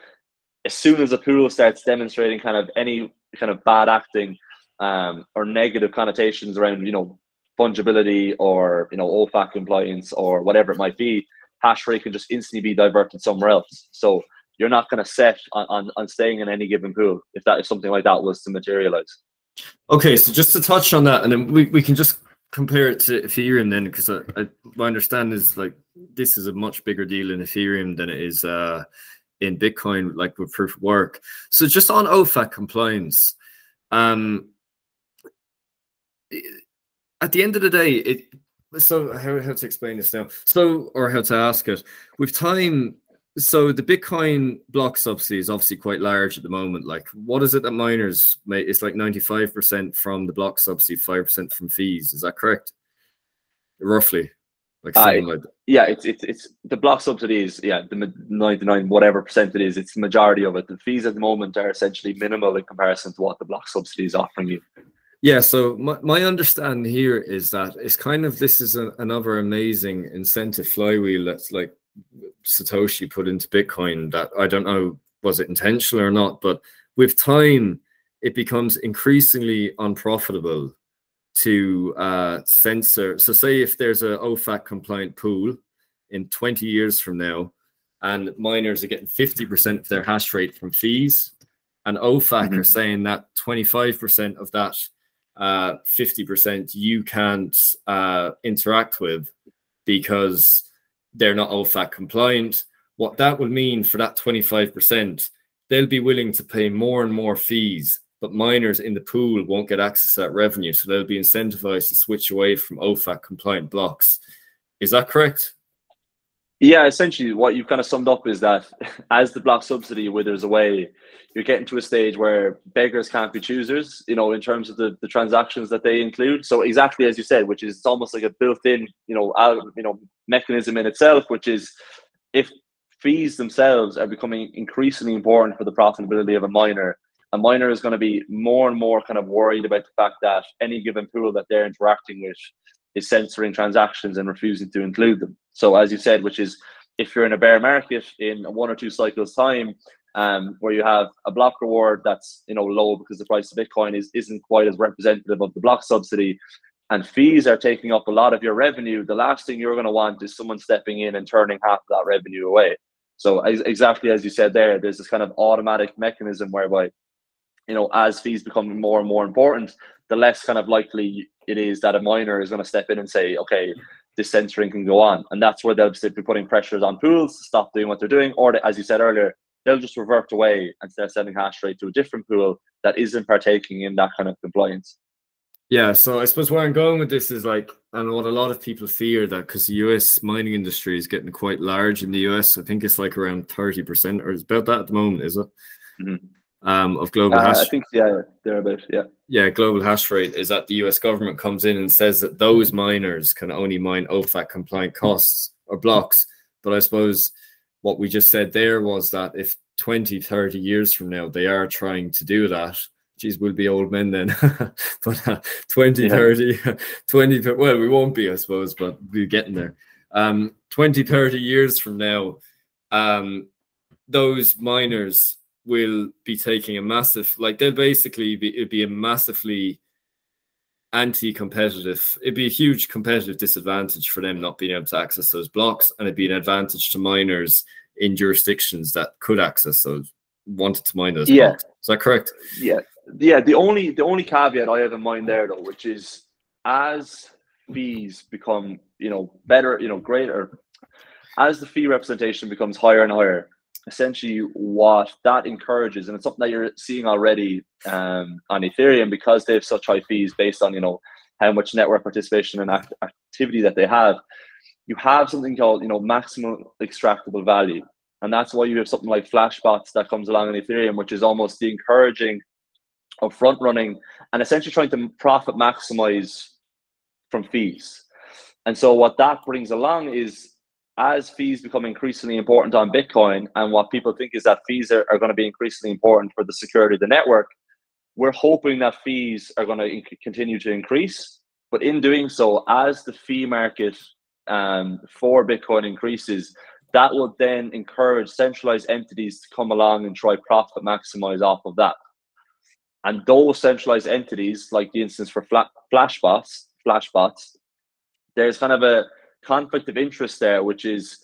As soon as a pool starts demonstrating kind of any kind of bad acting um, or negative connotations around, you know, fungibility or you know OFAC compliance or whatever it might be, hash rate can just instantly be diverted somewhere else. So you're not going to set on, on, on staying in any given pool if that if something like that was to materialize. Okay, so just to touch on that, and then we, we can just compare it to Ethereum then, because I, I, my is like this is a much bigger deal in Ethereum than it is uh, in Bitcoin, like with proof of work. So just on OFAC compliance, um, at the end of the day, it so how, how to explain this now? So or how to ask it with time. So the Bitcoin block subsidy is obviously quite large at the moment. Like, what is it that miners make? It's like ninety-five percent from the block subsidy, five percent from fees. Is that correct? Roughly, like, uh, like yeah. It's it's it's the block subsidy is yeah the ninety-nine whatever percent it is. It's the majority of it. The fees at the moment are essentially minimal in comparison to what the block subsidy is offering you. Yeah, so my, my understanding here is that it's kind of this is a, another amazing incentive flywheel that's like Satoshi put into Bitcoin that I don't know was it intentional or not, but with time it becomes increasingly unprofitable to uh, censor. So say if there's a OFAC compliant pool in 20 years from now, and miners are getting 50% of their hash rate from fees, and OFAC mm-hmm. are saying that 25% of that uh, 50% you can't uh, interact with because they're not OFAC compliant. What that will mean for that 25%, they'll be willing to pay more and more fees, but miners in the pool won't get access to that revenue. So they'll be incentivized to switch away from OFAC compliant blocks. Is that correct? Yeah, essentially, what you've kind of summed up is that as the block subsidy withers away, you're getting to a stage where beggars can't be choosers, you know, in terms of the, the transactions that they include. So exactly as you said, which is almost like a built-in, you know, you know, mechanism in itself, which is if fees themselves are becoming increasingly important for the profitability of a miner, a miner is going to be more and more kind of worried about the fact that any given pool that they're interacting with is censoring transactions and refusing to include them. So as you said, which is if you're in a bear market in one or two cycles time, um, where you have a block reward that's you know low because the price of Bitcoin is isn't quite as representative of the block subsidy, and fees are taking up a lot of your revenue. The last thing you're going to want is someone stepping in and turning half of that revenue away. So exactly as you said there, there's this kind of automatic mechanism whereby, you know, as fees become more and more important, the less kind of likely it is that a miner is going to step in and say, okay, this censoring can go on. And that's where they'll be putting pressures on pools to stop doing what they're doing. Or, as you said earlier, they'll just revert away and start sending hash rate to a different pool that isn't partaking in that kind of compliance. Yeah, so I suppose where I'm going with this is like, and what a lot of people fear that because the US mining industry is getting quite large in the US, I think it's like around 30% or it's about that at the moment, is it? Mm-hmm um, of global uh, hash. I think yeah, they're yeah. Yeah, global hash rate is that the U.S. government comes in and says that those miners can only mine OFAC compliant costs or blocks. But I suppose what we just said there was that if 20, 30 years from now they are trying to do that, geez, we'll be old men then. but uh, 20, yeah. 30, 20, well, we won't be, I suppose, but we're getting there. Um, 20, 30 years from now, um, those miners will be taking a massive like they'll basically be it'd be a massively anti-competitive it'd be a huge competitive disadvantage for them not being able to access those blocks and it'd be an advantage to miners in jurisdictions that could access those wanted to mine those yeah. blocks. is that correct? Yeah. Yeah the only the only caveat i have in mind there though which is as fees become you know better you know greater as the fee representation becomes higher and higher essentially what that encourages, and it's something that you're seeing already um, on Ethereum because they have such high fees based on you know how much network participation and act- activity that they have. You have something called you know maximum extractable value, and that's why you have something like Flashbots that comes along in Ethereum, which is almost the encouraging of front running and essentially trying to profit maximize from fees. And so what that brings along is as fees become increasingly important on Bitcoin, and what people think is that fees are, are going to be increasingly important for the security of the network, we're hoping that fees are going to continue to increase. But in doing so, as the fee market um, for Bitcoin increases, that will then encourage centralized entities to come along and try profit maximize off of that. And those centralized entities, like the instance for Flashbots, Flashbots, there's kind of a conflict of interest there, which is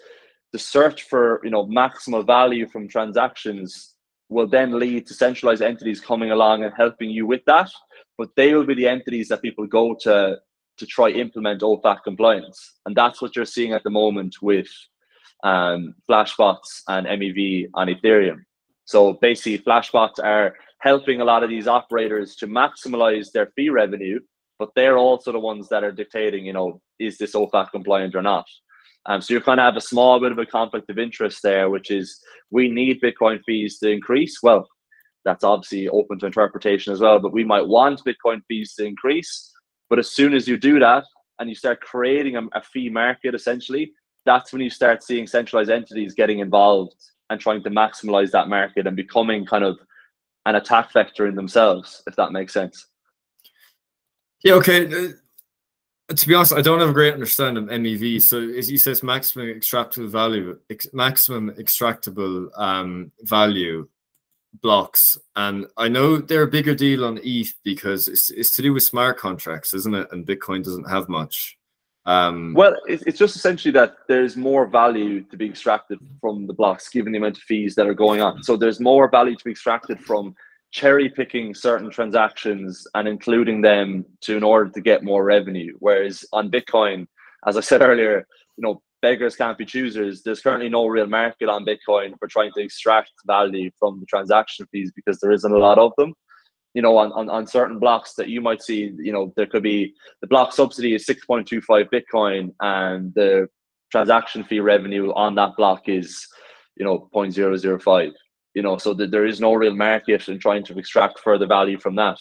the search for you know maximal value from transactions will then lead to centralized entities coming along and helping you with that. But they will be the entities that people go to to try implement OFAC compliance, and that's what you're seeing at the moment with um, Flashbots and MEV on Ethereum. So basically, Flashbots are helping a lot of these operators to maximize their fee revenue but they're also the ones that are dictating, you know, is this OFAC compliant or not? Um, so you kind of have a small bit of a conflict of interest there, which is we need Bitcoin fees to increase. Well, that's obviously open to interpretation as well, but we might want Bitcoin fees to increase. But as soon as you do that and you start creating a, a fee market, essentially, that's when you start seeing centralized entities getting involved and trying to maximize that market and becoming kind of an attack vector in themselves, if that makes sense. Yeah, okay. Uh, to be honest, I don't have a great understanding of MEV. So as he says, maximum extractable value, ex- maximum extractable um, value blocks, and I know they're a bigger deal on ETH because it's, it's to do with smart contracts, isn't it? And Bitcoin doesn't have much. Um, well, it's just essentially that there's more value to be extracted from the blocks given the amount of fees that are going on. So there's more value to be extracted from cherry picking certain transactions and including them to in order to get more revenue. Whereas on Bitcoin, as I said earlier, you know, beggars can't be choosers. There's currently no real market on Bitcoin for trying to extract value from the transaction fees because there isn't a lot of them. You know, on, on, on certain blocks that you might see, you know, there could be the block subsidy is 6.25 Bitcoin and the transaction fee revenue on that block is, you know, 0.005 you know, so that there is no real market in trying to extract further value from that.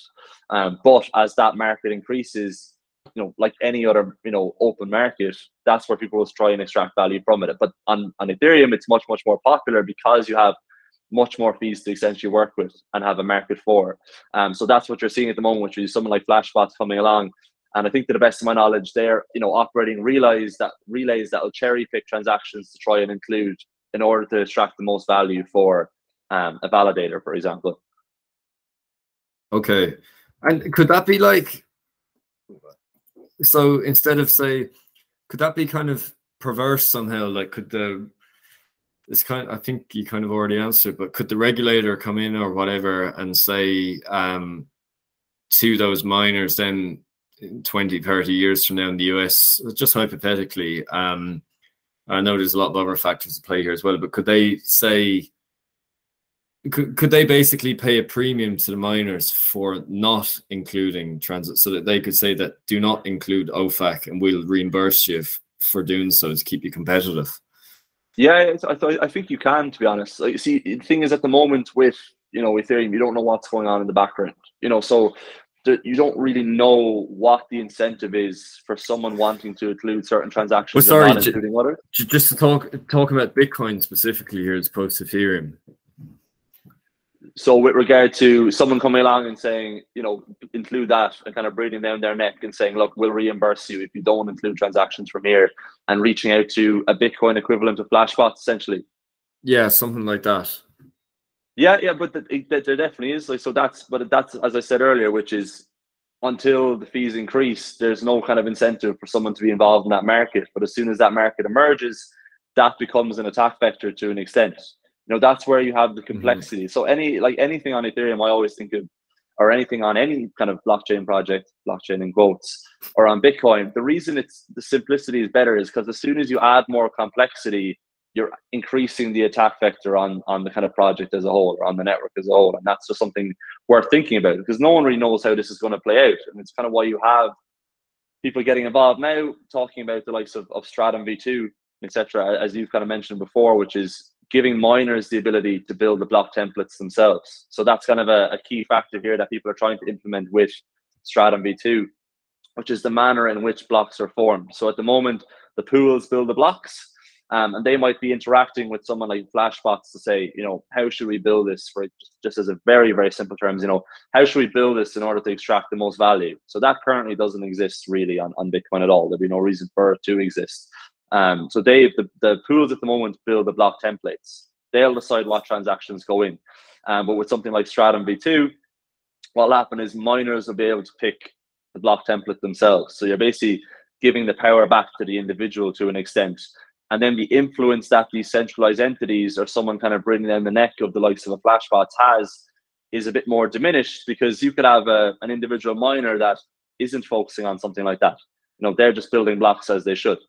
Um, but as that market increases, you know, like any other, you know, open market, that's where people will try and extract value from it. But on, on Ethereum, it's much, much more popular because you have much more fees to essentially work with and have a market for. Um, so that's what you're seeing at the moment, which is someone like Flashbots coming along. And I think to the best of my knowledge, they're, you know, operating relays that relays that will cherry pick transactions to try and include in order to extract the most value for um, a validator, for example. Okay. And could that be like, so instead of say, could that be kind of perverse somehow? Like, could the, this kind I think you kind of already answered, but could the regulator come in or whatever and say um, to those miners then 20, 30 years from now in the US, just hypothetically, um, I know there's a lot of other factors to play here as well, but could they say, could, could they basically pay a premium to the miners for not including transit so that they could say that do not include OFAC and we'll reimburse you f- for doing so to keep you competitive? Yeah, I, th- I think you can, to be honest. Like, see, the thing is, at the moment with you know Ethereum, you don't know what's going on in the background. You know, so you don't really know what the incentive is for someone wanting to include certain transactions. Well, sorry, j- just to talk talk about Bitcoin specifically here as opposed to Ethereum so with regard to someone coming along and saying, you know, include that and kind of breathing down their neck and saying, look, we'll reimburse you if you don't include transactions from here and reaching out to a Bitcoin equivalent of Flashbots, essentially. Yeah, something like that. Yeah, yeah, but the, the, there definitely is. Like, so that's, but that's as I said earlier, which is until the fees increase, there's no kind of incentive for someone to be involved in that market. But as soon as that market emerges, that becomes an attack vector to an extent you know that's where you have the mm-hmm. complexity mm-hmm. so any like anything on ethereum i always think of or anything on any kind of blockchain project blockchain in quotes or on bitcoin the reason it's the simplicity is better is because as soon as you add more complexity you're increasing the attack vector on on the kind of project as a whole or on the network as a whole and that's just something worth thinking about because no one really knows how this is going to play out and it's kind of why you have people getting involved now talking about the likes of, of stratum v2 etc as you've kind of mentioned before which is giving miners the ability to build the block templates themselves so that's kind of a, a key factor here that people are trying to implement with stratum v2 which is the manner in which blocks are formed so at the moment the pools build the blocks um, and they might be interacting with someone like Flashbots to say, you know, how should we build this for just, as a very, very simple terms, you know, how should we build this in order to extract the most value? So that currently doesn't exist really on, on Bitcoin at all. There'd be no reason for it to exist. Um, so Dave, the, the pools at the moment build the block templates. They'll decide what transactions go in. Um, but with something like Stratum V2, what'll happen is miners will be able to pick the block template themselves. So you're basically giving the power back to the individual to an extent and then the influence that these centralized entities or someone kind of bringing down the neck of the likes of a flashbots has is a bit more diminished because you could have a, an individual miner that isn't focusing on something like that. You know, they're just building blocks as they should.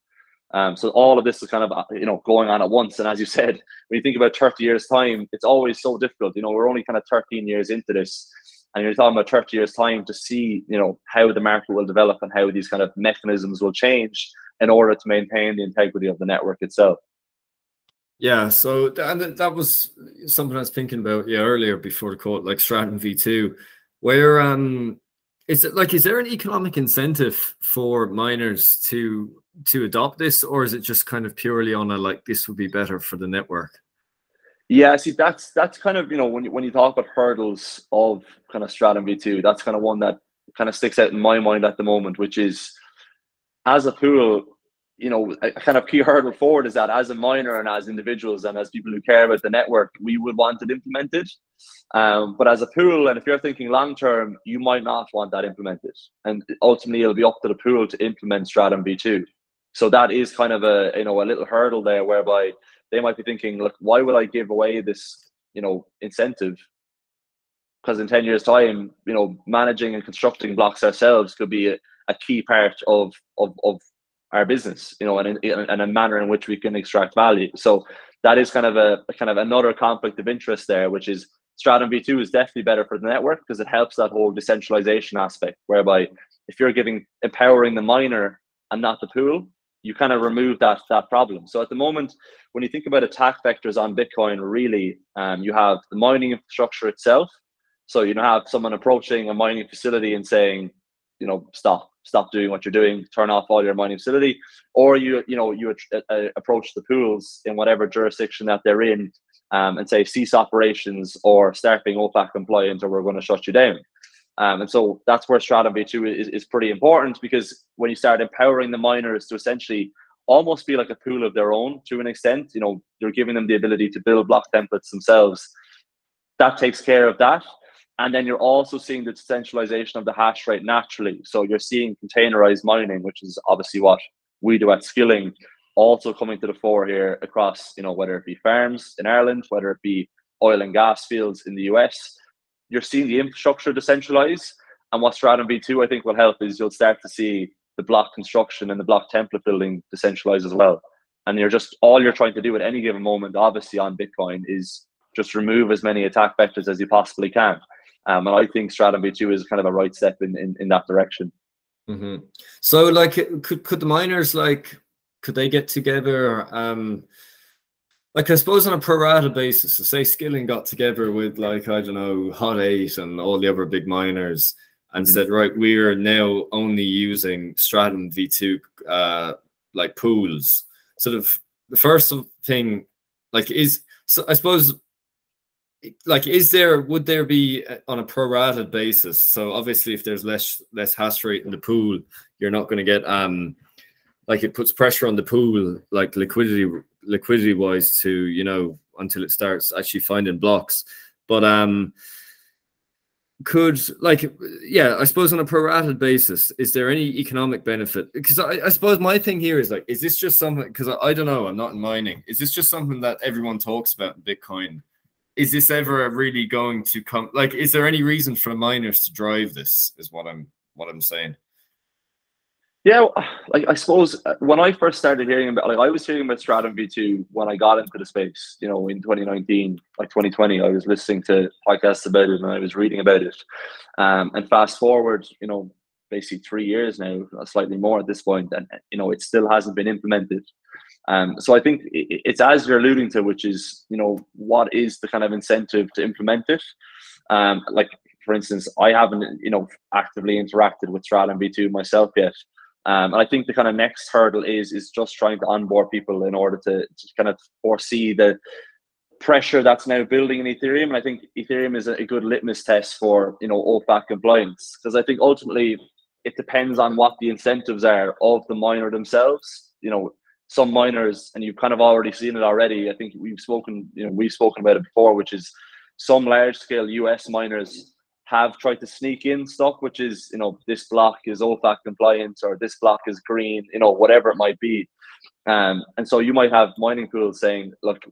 Um, so all of this is kind of you know going on at once. And as you said, when you think about 30 years time, it's always so difficult. You know, we're only kind of 13 years into this, and you're talking about 30 years time to see you know how the market will develop and how these kind of mechanisms will change in order to maintain the integrity of the network itself. Yeah, so and that was something I was thinking about yeah earlier before the call, like Stratum V2, where um is it like is there an economic incentive for miners to to adopt this, or is it just kind of purely on a like this would be better for the network? Yeah, see that's that's kind of you know when you, when you talk about hurdles of kind of Stratum V2, that's kind of one that kind of sticks out in my mind at the moment, which is as a pool, you know, a kind of key hurdle forward is that as a miner and as individuals and as people who care about the network, we would want it implemented. Um, but as a pool, and if you're thinking long term, you might not want that implemented. And ultimately, it'll be up to the pool to implement Stratum V2. So that is kind of a you know a little hurdle there, whereby they might be thinking, look, why would I give away this you know incentive? Because in ten years' time, you know, managing and constructing blocks ourselves could be a, a key part of of of our business, you know, and in, in, a manner in which we can extract value. So that is kind of a, a kind of another conflict of interest there, which is Stratum V2 is definitely better for the network because it helps that whole decentralization aspect, whereby if you're giving empowering the miner and not the pool, you kind of remove that that problem. So at the moment, when you think about attack vectors on Bitcoin, really, um, you have the mining infrastructure itself. So you know, have someone approaching a mining facility and saying, you know, stop, stop doing what you're doing, turn off all your mining facility, or you you know you approach the pools in whatever jurisdiction that they're in, um, and say cease operations or start being OFAC compliant, or we're going to shut you down. Um, and so that's where Stratum V2 is, is pretty important because when you start empowering the miners to essentially almost be like a pool of their own to an extent, you know, you're giving them the ability to build block templates themselves. That takes care of that. And then you're also seeing the decentralization of the hash rate naturally. So you're seeing containerized mining, which is obviously what we do at Scilling, also coming to the fore here across, you know, whether it be farms in Ireland, whether it be oil and gas fields in the US. You're seeing the infrastructure decentralize. And what Stratum V2 I think will help is you'll start to see the block construction and the block template building decentralize as well. And you're just all you're trying to do at any given moment, obviously on Bitcoin, is just remove as many attack vectors as you possibly can. Um, and I think Stratum V2 is kind of a right step in, in, in that direction. Mm-hmm. So, like, could could the miners like could they get together? Um, like, I suppose on a pro rata basis, so say Scilling got together with like I don't know Hut Eight and all the other big miners and mm-hmm. said, right, we are now only using Stratum V2 uh, like pools. Sort of the first thing, like, is so I suppose like is there would there be uh, on a prorated basis so obviously if there's less less hash rate in the pool you're not going to get um like it puts pressure on the pool like liquidity liquidity wise to you know until it starts actually finding blocks. But um could like yeah i suppose on a prorated basis is there any economic benefit? Because I, I suppose my thing here is like is this just something because I, I don't know i'm not in mining. Is this just something that everyone talks about in bitcoin? Is this ever really going to come like is there any reason for miners to drive this is what i'm what i'm saying Yeah, like I suppose uh, when I first started hearing about, like I was hearing about Stratum V2 when I got into the space, you know, in 2019, like 2020, I was listening to podcasts about it and I was reading about it. Um, and fast forward, you know, basically three years now, slightly more at this point, and you know, it still hasn't been implemented. Um, so I think it's as you're alluding to, which is, you know, what is the kind of incentive to implement it? Um, like for instance, I haven't, you know, actively interacted with Stratum V2 myself yet. Um, and I think the kind of next hurdle is is just trying to onboard people in order to, to kind of foresee the pressure that's now building in Ethereum. And I think Ethereum is a, good litmus test for you know OFAC compliance because I think ultimately it depends on what the incentives are of the miner themselves. You know, some miners, and you've kind of already seen it already. I think we've spoken, you know, we've spoken about it before, which is some large scale US miners have tried to sneak in stuff, which is, you know, this block is OFAC compliant or this block is green, you know, whatever it might be. Um, and so you might have mining pools saying, look,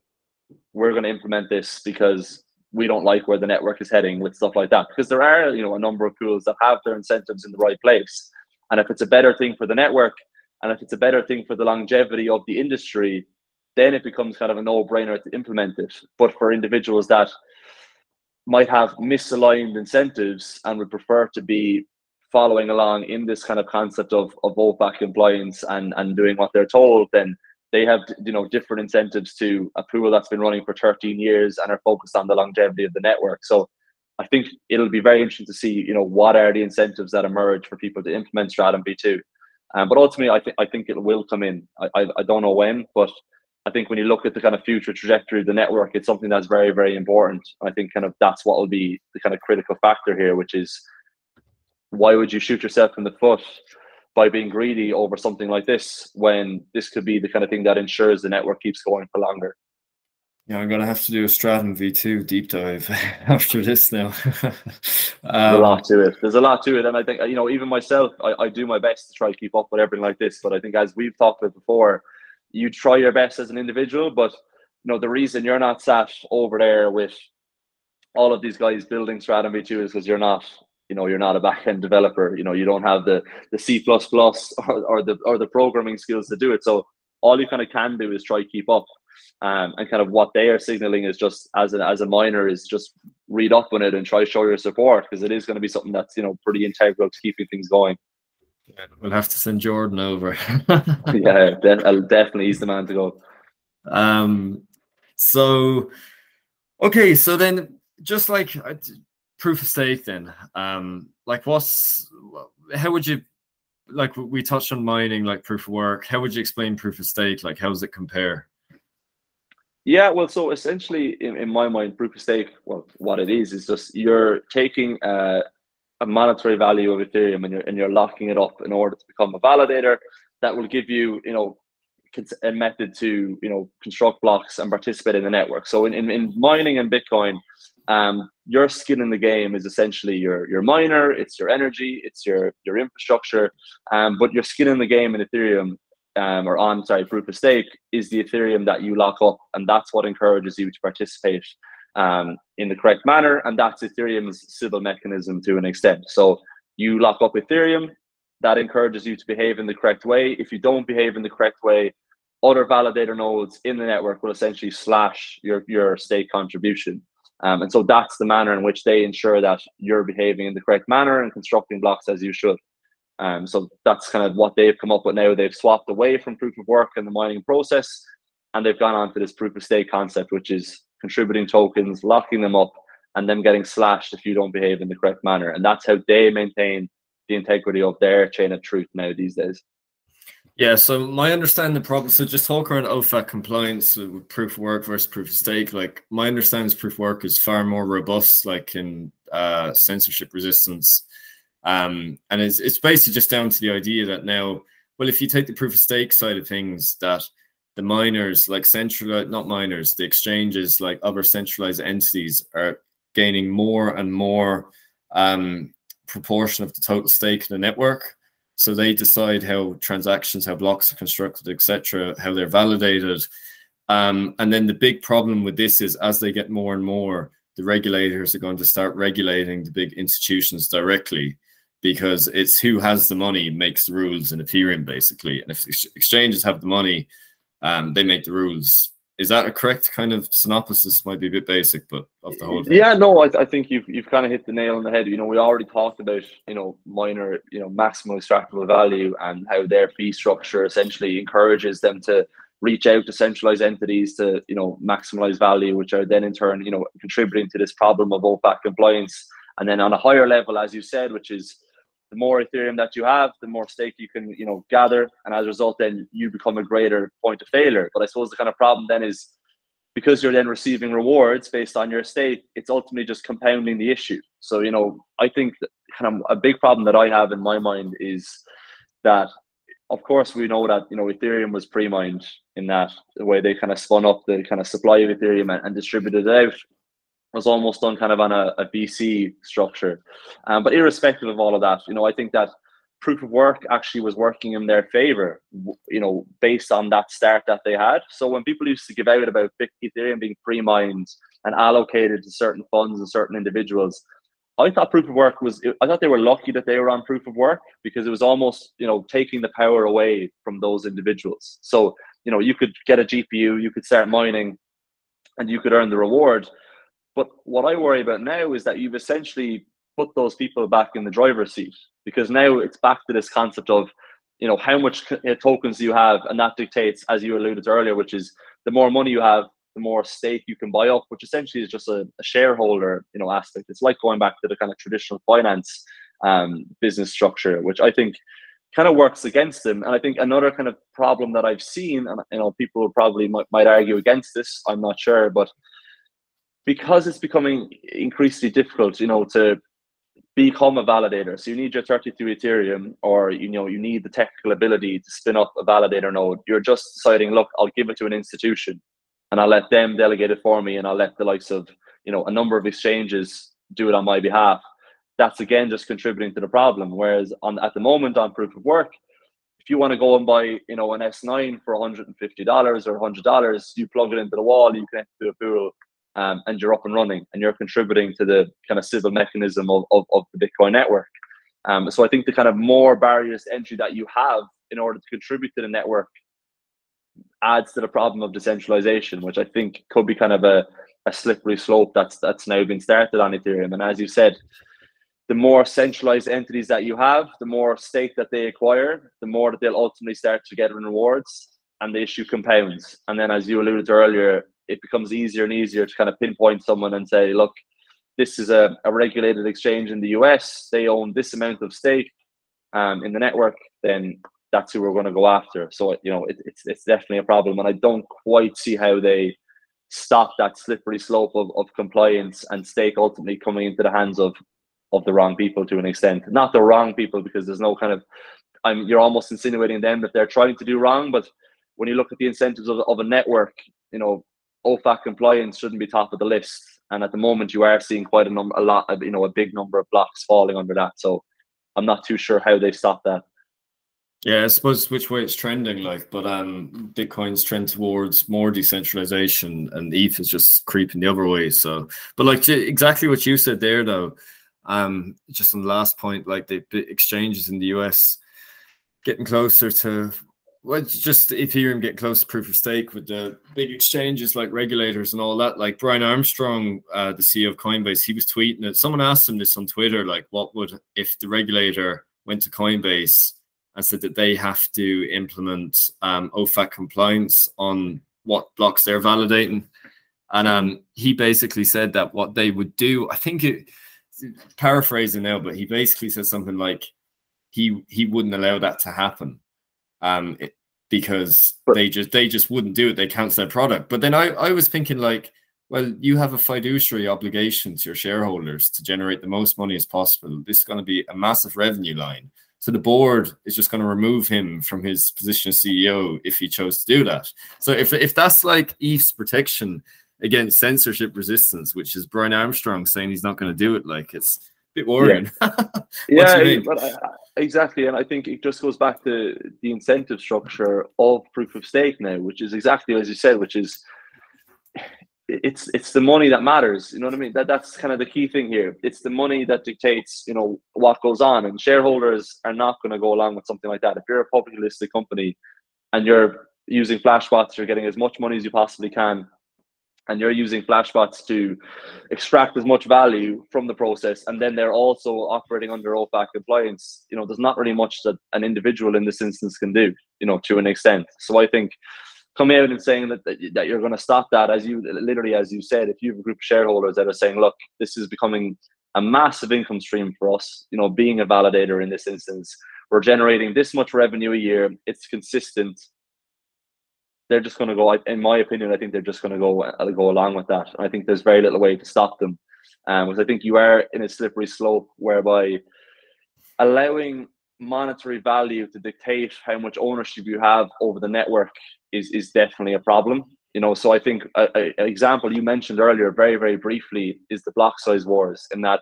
we're going to implement this because we don't like where the network is heading with stuff like that. Because there are, you know, a number of pools that have their incentives in the right place. And if it's a better thing for the network and if it's a better thing for the longevity of the industry, then it becomes kind of a no-brainer to implement it. But for individuals that might have misaligned incentives and would prefer to be following along in this kind of concept of, of OFAC compliance and, and doing what they're told, then they have you know different incentives to a pool that's been running for 13 years and are focused on the longevity of the network. So I think it'll be very interesting to see you know what are the incentives that emerge for people to implement Stratum V2. Um, but ultimately, I think I think it will come in. I, I, I don't know when, but I think when you look at the kind of future trajectory of the network, it's something that's very, very important. I think kind of that's what will be the kind of critical factor here, which is why would you shoot yourself in the foot by being greedy over something like this when this could be the kind of thing that ensures the network keeps going for longer? Yeah, I'm gonna have to do a Stratum V2 deep dive after this now. um, There's a lot to it. There's a lot to it, and I think you know, even myself, I, I do my best to try to keep up with everything like this. But I think, as we've talked about before, you try your best as an individual, but you know the reason you're not sat over there with all of these guys building Stratum V2 is because you're not, you know, you're not a backend developer. You know, you don't have the the C or, or the or the programming skills to do it. So all you kind of can do is try keep up. Um, and kind of what they are signaling is just as a as a miner is just read up on it and try to show your support because it is going to be something that's you know pretty integral to keeping things going. Yeah, we'll have to send Jordan over. yeah, de- definitely he's the man to go. Um, so okay, so then just like uh, proof of stake, then, um, like what's how would you like we touched on mining, like proof of work. How would you explain proof of stake? Like, how does it compare? Yeah, well, so essentially, in, in my mind, proof of stake, well, what it is is just you're taking uh, a monetary value of Ethereum and you're, and you're locking it up in order to become a validator that will give you, you know, a method to, you know, construct blocks and participate in the network. So in, in, in mining and Bitcoin, um, your skin in the game is essentially your your miner, it's your energy, it's your your infrastructure, um, but your skin in the game in Ethereum um, or on sorry proof of stake is the Ethereum that you lock up, and that's what encourages you to participate um, in the correct manner. And that's Ethereum's Sybil mechanism to an extent. So you lock up Ethereum, that encourages you to behave in the correct way. If you don't behave in the correct way, other validator nodes in the network will essentially slash your, your stake contribution. Um, and so that's the manner in which they ensure that you're behaving in the correct manner and constructing blocks as you should. Um, so that's kind of what they've come up with now. They've swapped away from proof of work and the mining process, and they've gone on to this proof of stake concept, which is contributing tokens, locking them up, and them getting slashed if you don't behave in the correct manner. And that's how they maintain the integrity of their chain of truth now these days. Yeah, so my understanding the problem, so just talk around OFAC compliance with proof of work versus proof of stake. Like my understanding is proof of work is far more robust, like in uh, censorship resistance. Um, and it's, it's basically just down to the idea that now, well, if you take the proof of stake side of things, that the miners, like central, not miners, the exchanges, like other centralized entities, are gaining more and more um, proportion of the total stake in the network. So they decide how transactions, how blocks are constructed, etc., how they're validated. Um, and then the big problem with this is as they get more and more, the regulators are going to start regulating the big institutions directly. because it's who has the money makes the rules in Ethereum basically, and if exchanges have the money, um, they make the rules. Is that a correct kind of synopsis? Might be a bit basic, but of the whole thing. Yeah, no, I, I think you've you've kind of hit the nail on the head. You know, we already talked about you know miner, you know, maximal extractable value and how their fee structure essentially encourages them to reach out to centralized entities to you know maximize value, which are then in turn you know contributing to this problem of OFAC compliance. And then on a higher level, as you said, which is the more Ethereum that you have, the more stake you can you know gather, and as a result, then you become a greater point of failure. But I suppose the kind of problem then is because you're then receiving rewards based on your stake, it's ultimately just compounding the issue. So you know, I think kind of a big problem that I have in my mind is that of course, we know that you know Ethereum was pre-mined in that the way they kind of spun up the kind of supply of Ethereum and, and distributed it out was almost done kind of on a, a VC structure. Um, but irrespective of all of that, you know, I think that proof of work actually was working in their favor, you know, based on that start that they had. So when people used to give out about Ethereum being pre-mined and allocated to certain funds and certain individuals, I thought proof of work was. I thought they were lucky that they were on proof of work because it was almost you know taking the power away from those individuals. So you know you could get a GPU, you could start mining, and you could earn the reward. But what I worry about now is that you've essentially put those people back in the driver's seat because now it's back to this concept of you know how much tokens you have, and that dictates, as you alluded to earlier, which is the more money you have, the more stake you can buy up, which essentially is just a, a shareholder, you know, aspect. It's like going back to the kind of traditional finance um, business structure, which I think kind of works against them. And I think another kind of problem that I've seen, and you know, people probably might, might argue against this, I'm not sure, but because it's becoming increasingly difficult, you know, to become a validator. So you need your 33 Ethereum, or you know, you need the technical ability to spin up a validator node. You're just deciding, look, I'll give it to an institution and I'll let them delegate it for me, and I'll let the likes of you know a number of exchanges do it on my behalf. That's again just contributing to the problem. Whereas on at the moment on proof of work, if you want to go and buy you know an S9 for 150 dollars or 100 dollars, you plug it into the wall, you connect to a pool, um, and you're up and running, and you're contributing to the kind of Sybil mechanism of, of, of the Bitcoin network. Um, so I think the kind of more barriers to entry that you have in order to contribute to the network adds to the problem of decentralization, which I think could be kind of a, a slippery slope that's that's now been started on Ethereum. And as you said, the more centralized entities that you have, the more stake that they acquire, the more that they'll ultimately start to get in rewards and the issue compounds. And then as you alluded to earlier, it becomes easier and easier to kind of pinpoint someone and say, look, this is a, a regulated exchange in the US, they own this amount of stake um, in the network, then that's who we're going to go after. So you know, it, it's it's definitely a problem, and I don't quite see how they stop that slippery slope of, of compliance and stake ultimately coming into the hands of of the wrong people to an extent. Not the wrong people because there's no kind of I'm you're almost insinuating them that they're trying to do wrong, but when you look at the incentives of, of a network, you know, OFAC compliance shouldn't be top of the list. And at the moment, you are seeing quite a number, a lot of, you know, a big number of blocks falling under that. So I'm not too sure how they stop that. Yeah, I suppose which way it's trending, like, but um, Bitcoin's trend towards more decentralization, and ETH is just creeping the other way. So, but like exactly what you said there, though, um, just on the last point, like the exchanges in the US getting closer to well, just if Ethereum get close to proof of stake with the big exchanges like regulators and all that. Like Brian Armstrong, uh, the CEO of Coinbase, he was tweeting it. Someone asked him this on Twitter, like, what would if the regulator went to Coinbase? and said that they have to implement um, OFAC compliance on what blocks they're validating. And um, he basically said that what they would do, I think it, paraphrasing now, but he basically said something like he he wouldn't allow that to happen, um, it, because they just they just wouldn't do it. They cancel their product. But then I I was thinking like, well, you have a fiduciary obligation to your shareholders to generate the most money as possible. This is going to be a massive revenue line. So the board is just going to remove him from his position as CEO if he chose to do that. So if if that's like ETH's protection against censorship resistance, which is Brian Armstrong saying he's not going to do it, like it's bit worrying. Yeah, yeah but I, exactly, and I think it just goes back to the incentive structure of proof of stake now, which is exactly as you said, which is it's it's the money that matters. You know what I mean? That that's kind of the key thing here. It's the money that dictates, you know, what goes on. And shareholders are not going to go along with something like that. If you're a publicly listed company and you're using flashbots, you're getting as much money as you possibly can, and you're using flashbots to extract as much value from the process, and then they're also operating under OFAC compliance. You know, there's not really much that an individual in this instance can do. You know, to an extent. So I think coming out and saying that, that, that you're going to stop that as you literally as you said if you have a group of shareholders that are saying look this is becoming a massive income stream for us you know being a validator in this instance we're generating this much revenue a year it's consistent they're just going to go in my opinion i think they're just going to go uh, go along with that i think there's very little way to stop them um, because i think you are in a slippery slope whereby allowing monetary value to dictate how much ownership you have over the network is is definitely a problem. You know, so I think an example you mentioned earlier, very very briefly, is the block size wars, in that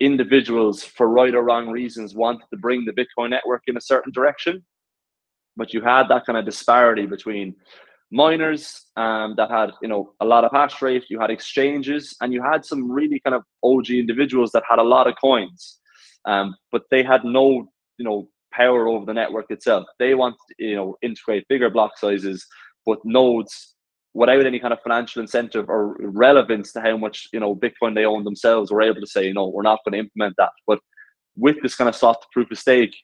individuals, for right or wrong reasons, wanted to bring the Bitcoin network in a certain direction, but you had that kind of disparity between miners um, that had you know a lot of hash rate, you had exchanges, and you had some really kind of OG individuals that had a lot of coins, um, but they had no you know power over the network itself. They want you know integrate bigger block sizes, but nodes without any kind of financial incentive or relevance to how much you know Bitcoin they own themselves were able to say, no, we're not going to implement that. But with this kind of soft proof of stake,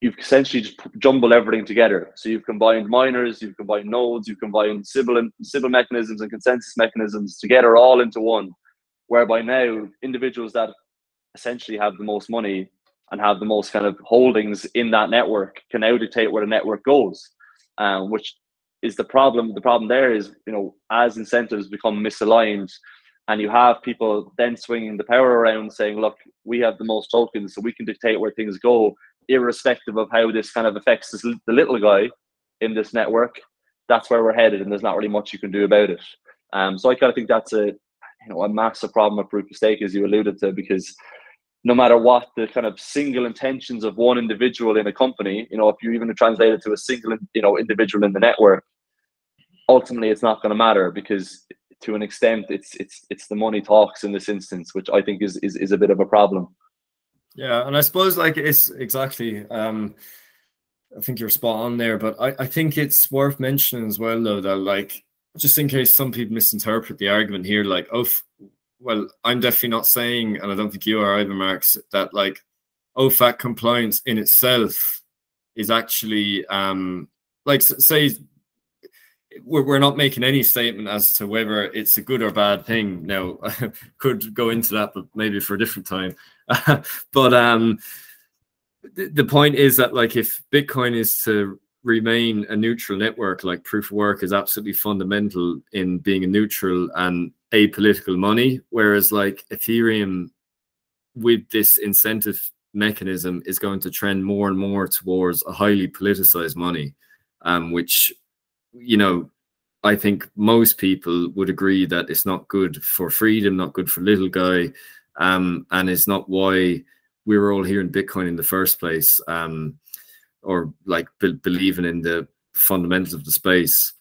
you've essentially just jumbled everything together. So you've combined miners, you've combined nodes, you've combined Sybil and Sybil mechanisms and consensus mechanisms together all into one. Whereby now individuals that essentially have the most money and have the most kind of holdings in that network can now dictate where the network goes, um, which is the problem. The problem there is, you know, as incentives become misaligned, and you have people then swinging the power around, saying, "Look, we have the most tokens, so we can dictate where things go, irrespective of how this kind of affects this, the little guy in this network." That's where we're headed, and there's not really much you can do about it. Um, so I kind of think that's a you know a massive problem of proof of stake, as you alluded to, because no matter what the kind of single intentions of one individual in a company, you know, if you even translate it to a single, you know, individual in the network, ultimately it's not going to matter because to an extent it's it's it's the money talks in this instance, which I think is is, is a bit of a problem. Yeah, and I suppose like it's exactly um I think you're spot on there, but I, I think it's worth mentioning as well though that like just in case some people misinterpret the argument here, like, oh, well, I'm definitely not saying, and I don't think you are either, Marks, that like OFAC compliance in itself is actually um like say we're, we're not making any statement as to whether it's a good or bad thing. Now I could go into that but maybe for a different time. But um the, the point is that like if bitcoin is to remain a neutral network like proof of work is absolutely fundamental in being a neutral and apolitical money. Whereas like ethereum with this incentive mechanism is going to trend more and more towards a highly politicized money um, which you know i think most people would agree that it's not good for freedom not good for little guy um, and it's not why we were all here in bitcoin in the first place um, or like be- believing in the fundamentals of the space.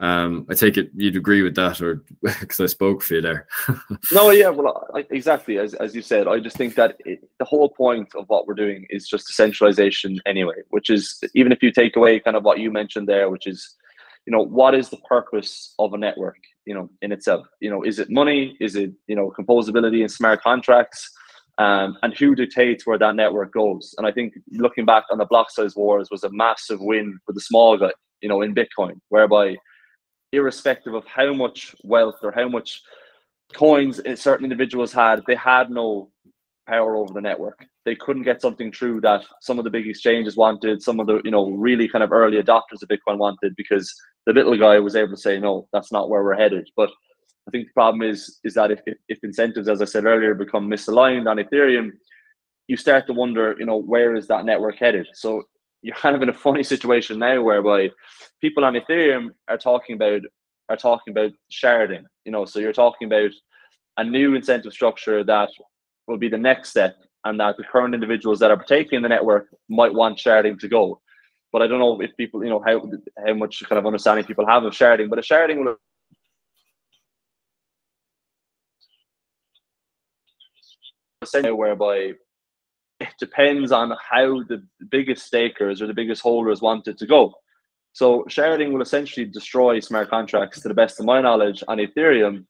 Um, I take it you'd agree with that, or because I spoke for you there. no, yeah, well, I, exactly as as you said. I just think that it, the whole point of what we're doing is just decentralization anyway. Which is even if you take away kind of what you mentioned there, which is, you know, what is the purpose of a network? You know, in itself, you know, is it money? Is it you know composability and smart contracts? um, and who dictates where that network goes. And I think looking back on the block size wars was a massive win for the small guy, you know, in Bitcoin, whereby irrespective of how much wealth or how much coins certain individuals had, they had no power over the network. They couldn't get something through that some of the big exchanges wanted, some of the you know really kind of early adopters of Bitcoin wanted, because the little guy was able to say, no, that's not where we're headed. But I think the problem is is that if, if, if incentives, as I said earlier, become misaligned on Ethereum, you start to wonder, you know, where is that network headed? So you're kind of in a funny situation now whereby people on Ethereum are talking about are talking about sharding. You know, so you're talking about a new incentive structure that will be the next step, and that the current individuals that are partaking in the network might want sharding to go. But I don't know if people, you know, how how much kind of understanding people have of sharding. But a sharding will whereby it depends on how the biggest stakers or the biggest holders want it to go. So sharding will essentially destroy smart contracts, to the best of my knowledge, on Ethereum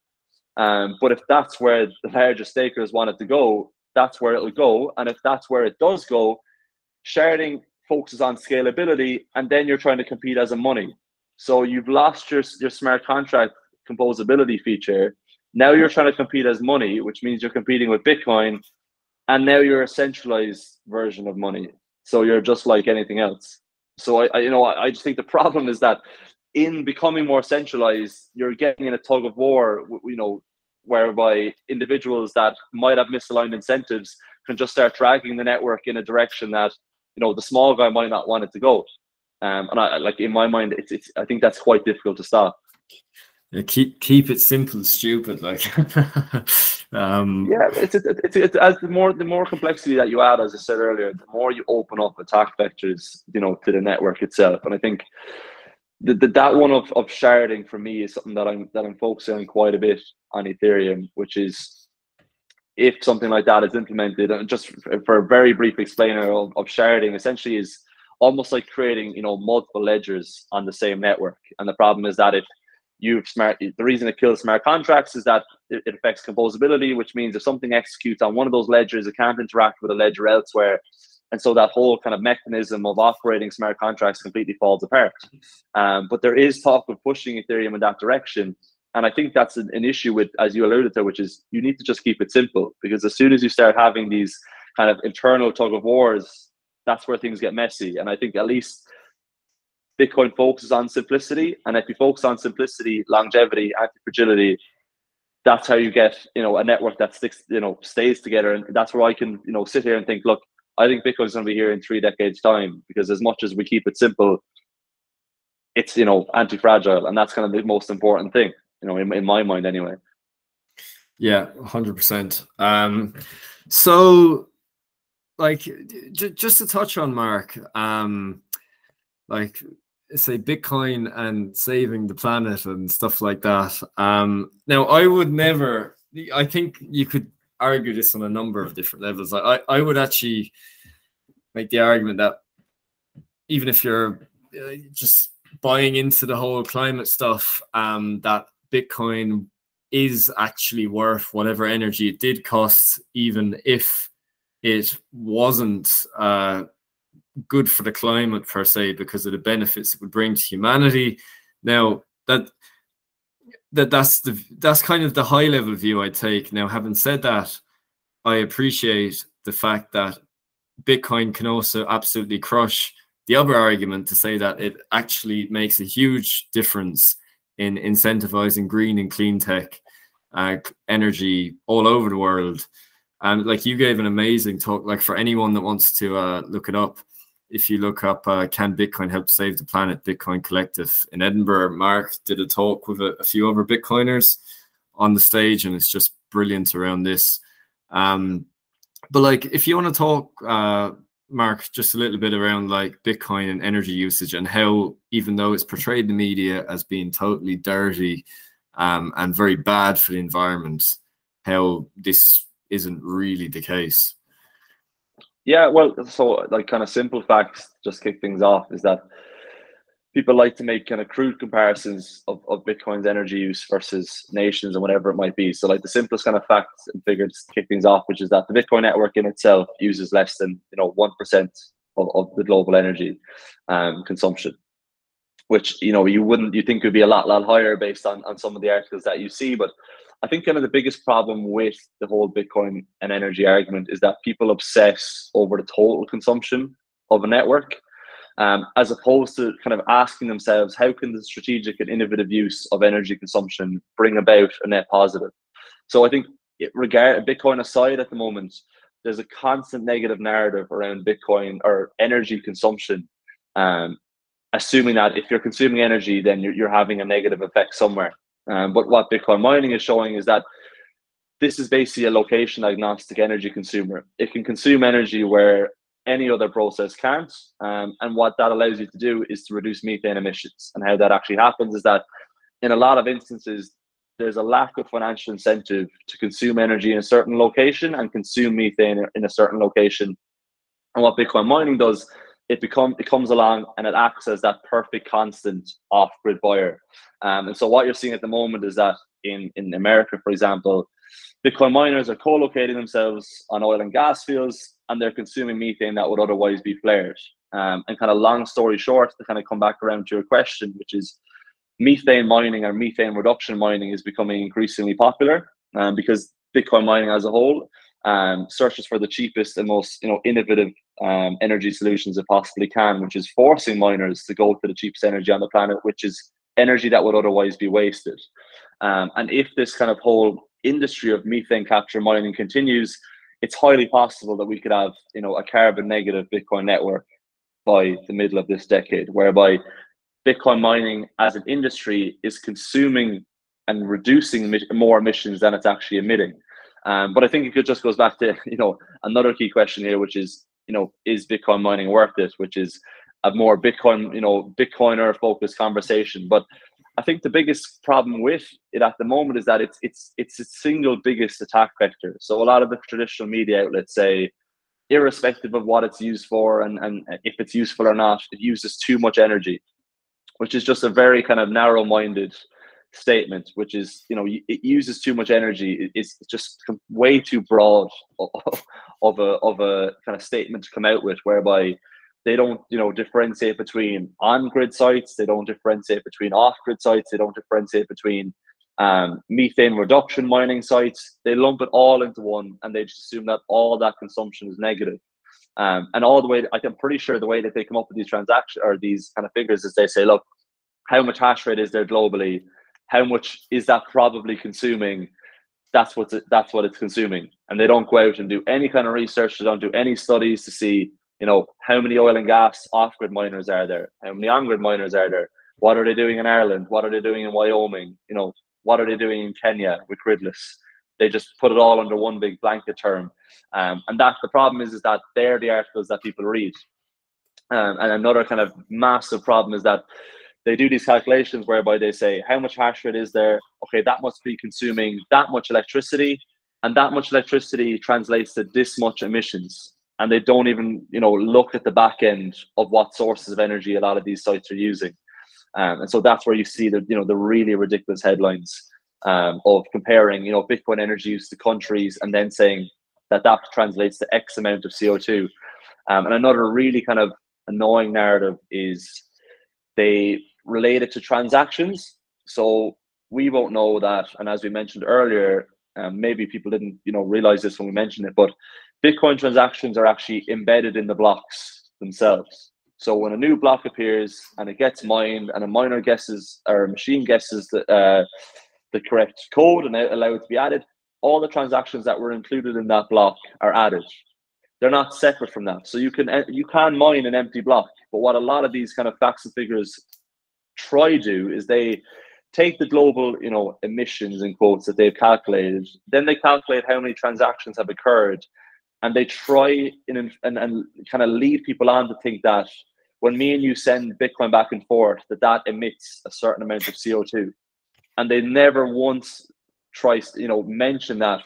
um, but if that's where the largest stakers want it to go, that's where it'll go. And if that's where it does go, sharding focuses on scalability, and then you're trying to compete as a money. So you've lost your, your smart contract composability feature. Now you're trying to compete as money, which means you're competing with Bitcoin, and now you're a centralized version of money. So you're just like anything else. So I, I you know, I, I just think the problem is that in becoming more centralized, you're getting in a tug of war. You know, whereby individuals that might have misaligned incentives can just start dragging the network in a direction that you know the small guy might not want it to go. Um, and I like in my mind, it's, it's I think that's quite difficult to stop. Yeah, keep keep it simple, stupid. Like, um, yeah, it's, it's, it's, it's, as the more the more complexity that you add, as I said earlier, the more you open up attack vectors, you know, to the network itself. And I think the, the, that one of, of sharding for me is something that I'm that I'm focusing on quite a bit on Ethereum, which is if something like that is implemented, and just for a very brief explainer of, of sharding, essentially is almost like creating you know multiple ledgers on the same network. And the problem is that if you've smart, the reason it kills smart contracts is that it, it affects composability, which means if something executes on one of those ledgers, it can't interact with a ledger elsewhere and so that whole kind of mechanism of operating smart contracts completely falls apart. Um, but there is talk of pushing Ethereum in that direction. And I think that's an, an, issue with, as you alluded to, which is you need to just keep it simple because as soon as you start having these kind of internal tug of wars, that's where things get messy. And I think at least Bitcoin focuses on simplicity. And if you focus on simplicity, longevity, anti fragility, that's how you get, you know, a network that sticks, you know, stays together. And that's where I can, you know, sit here and think, look, I think Bitcoin's going to be here in three decades' time because as much as we keep it simple, it's you know anti-fragile, and that's kind of the most important thing, you know, in, in my mind anyway. Yeah, hundred um, percent. So, like, j- just to touch on Mark, um, like say Bitcoin and saving the planet and stuff like that. Um, now, I would never. I think you could argue this on a number of different levels. I, I would actually make the argument that even if you're uh, just buying into the whole climate stuff, um, that Bitcoin is actually worth whatever energy it did cost, even if it wasn't uh, good for the climate per se, because of the benefits it would bring to humanity. Now that that that's the that's kind of the high level view I take. Now, having said that, I appreciate the fact that Bitcoin can also absolutely crush the other argument to say that it actually makes a huge difference in incentivizing green and clean tech uh, energy all over the world. And like you gave an amazing talk, like for anyone that wants to uh, look it up, if you look up uh, can bitcoin help save the planet? Bitcoin collective in edinburgh. Mark did a talk with a, a, few other bitcoiners on the stage and it's just brilliant around this. Um, but like if you want to talk uh, mark just a little bit around like bitcoin and energy usage and how even though it's portrayed in the media as being totally dirty um, and very bad for the environment how this isn't really the case yeah, well, so like kind of simple facts, just kick things off, is that people like to make kind of crude comparisons of, of Bitcoin's energy use versus nations and whatever it might be. So like the simplest kind of facts and figures to kick things off, which is that the Bitcoin network in itself uses less than you know one percent of, of the global energy um, consumption. Which you know you wouldn't you think would be a lot lot higher based on, on some of the articles that you see, but I think kind of the biggest problem with the whole Bitcoin and energy argument is that people obsess over the total consumption of a network, um, as opposed to kind of asking themselves, how can the strategic and innovative use of energy consumption bring about a net positive? So I think, it, regard Bitcoin aside, at the moment, there's a constant negative narrative around Bitcoin or energy consumption, um, assuming that if you're consuming energy, then you're, you're having a negative effect somewhere. Um, but what Bitcoin mining is showing is that this is basically a location agnostic energy consumer. It can consume energy where any other process can't. Um, and what that allows you to do is to reduce methane emissions. And how that actually happens is that in a lot of instances, there's a lack of financial incentive to consume energy in a certain location and consume methane in a certain location. And what Bitcoin mining does, it become it comes along and it acts as that perfect constant off-grid buyer. Um, and so what you're seeing at the moment is that in in America, for example, Bitcoin miners are co-locating themselves on oil and gas fields, and they're consuming methane that would otherwise be flared. Um, and kind of long story short, to kind of come back around to your question, which is methane mining or methane reduction mining is becoming increasingly popular um, because Bitcoin mining as a whole um, searches for the cheapest and most you know innovative um, energy solutions it possibly can, which is forcing miners to go to the cheapest energy on the planet, which is energy that would otherwise be wasted. Um, and if this kind of whole industry of methane capture mining continues, it's highly possible that we could have you know a carbon negative Bitcoin network by the middle of this decade, whereby Bitcoin mining as an industry is consuming and reducing more emissions than it's actually emitting. Um, but I think it just goes back to you know another key question here, which is you know is Bitcoin mining worth it? Which is a more Bitcoin you know Bitcoiner focused conversation. But I think the biggest problem with it at the moment is that it's it's it's its single biggest attack vector. So a lot of the traditional media outlets say, irrespective of what it's used for and, and if it's useful or not, it uses too much energy, which is just a very kind of narrow-minded statement, which is you know it uses too much energy. It's just way too broad of a of a kind of statement to come out with, whereby they don't you know differentiate between on-grid sites they don't differentiate between off-grid sites they don't differentiate between um, methane reduction mining sites. They lump it all into one and they just assume that all that consumption is negative. Um, and all the way i'm pretty sure the way that they come up with these transactions or these kind of figures is they say look how much hash rate is there globally how much is that probably consuming that's what that's what it's consuming and they don't go out and do any kind of research they don't do any studies to see you know, how many oil and gas off-grid miners are there? How many on-grid miners are there? What are they doing in Ireland? What are they doing in Wyoming? You know, what are they doing in Kenya with gridless? They just put it all under one big blanket term, um, and that's the problem. Is is that they're the articles that people read, um, and another kind of massive problem is that they do these calculations whereby they say how much hash rate is there? Okay, that must be consuming that much electricity, and that much electricity translates to this much emissions. And they don't even you know look at the back end of what sources of energy a lot of these sites are using. Um, and so that's where you see the you know the really ridiculous headlines um, of comparing you know bitcoin energy use to countries and then saying that that translates to x amount of co2 um, and another really kind of annoying narrative is they relate it to transactions so we won't know that and as we mentioned earlier um, maybe people didn't you know realize this when we mentioned it but Bitcoin transactions are actually embedded in the blocks themselves. So when a new block appears and it gets mined, and a miner guesses or a machine guesses the uh, the correct code and allow it to be added, all the transactions that were included in that block are added. They're not separate from that. So you can you can mine an empty block, but what a lot of these kind of facts and figures try do is they take the global you know emissions in quotes that they've calculated, then they calculate how many transactions have occurred and they try in, and, and kind of lead people on to think that when me and you send Bitcoin back and forth, that that emits a certain amount of CO2. And they never once try, you know, mention that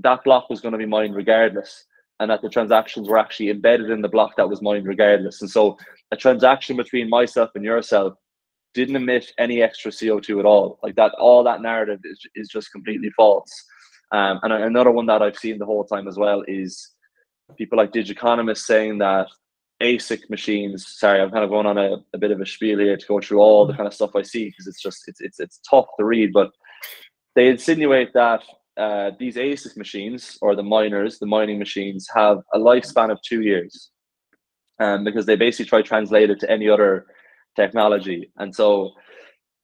that block was going to be mined regardless and that the transactions were actually embedded in the block that was mined regardless. And so a transaction between myself and yourself didn't emit any extra CO2 at all. Like that, all that narrative is, is just completely false. Um, and another one that I've seen the whole time as well is people like Digiconomist saying that ASIC machines. Sorry, I'm kind of going on a, a bit of a spiel here to go through all the kind of stuff I see because it's just it's it's it's tough to read. But they insinuate that uh, these ASIC machines or the miners, the mining machines, have a lifespan of two years, um, because they basically try to translate it to any other technology, and so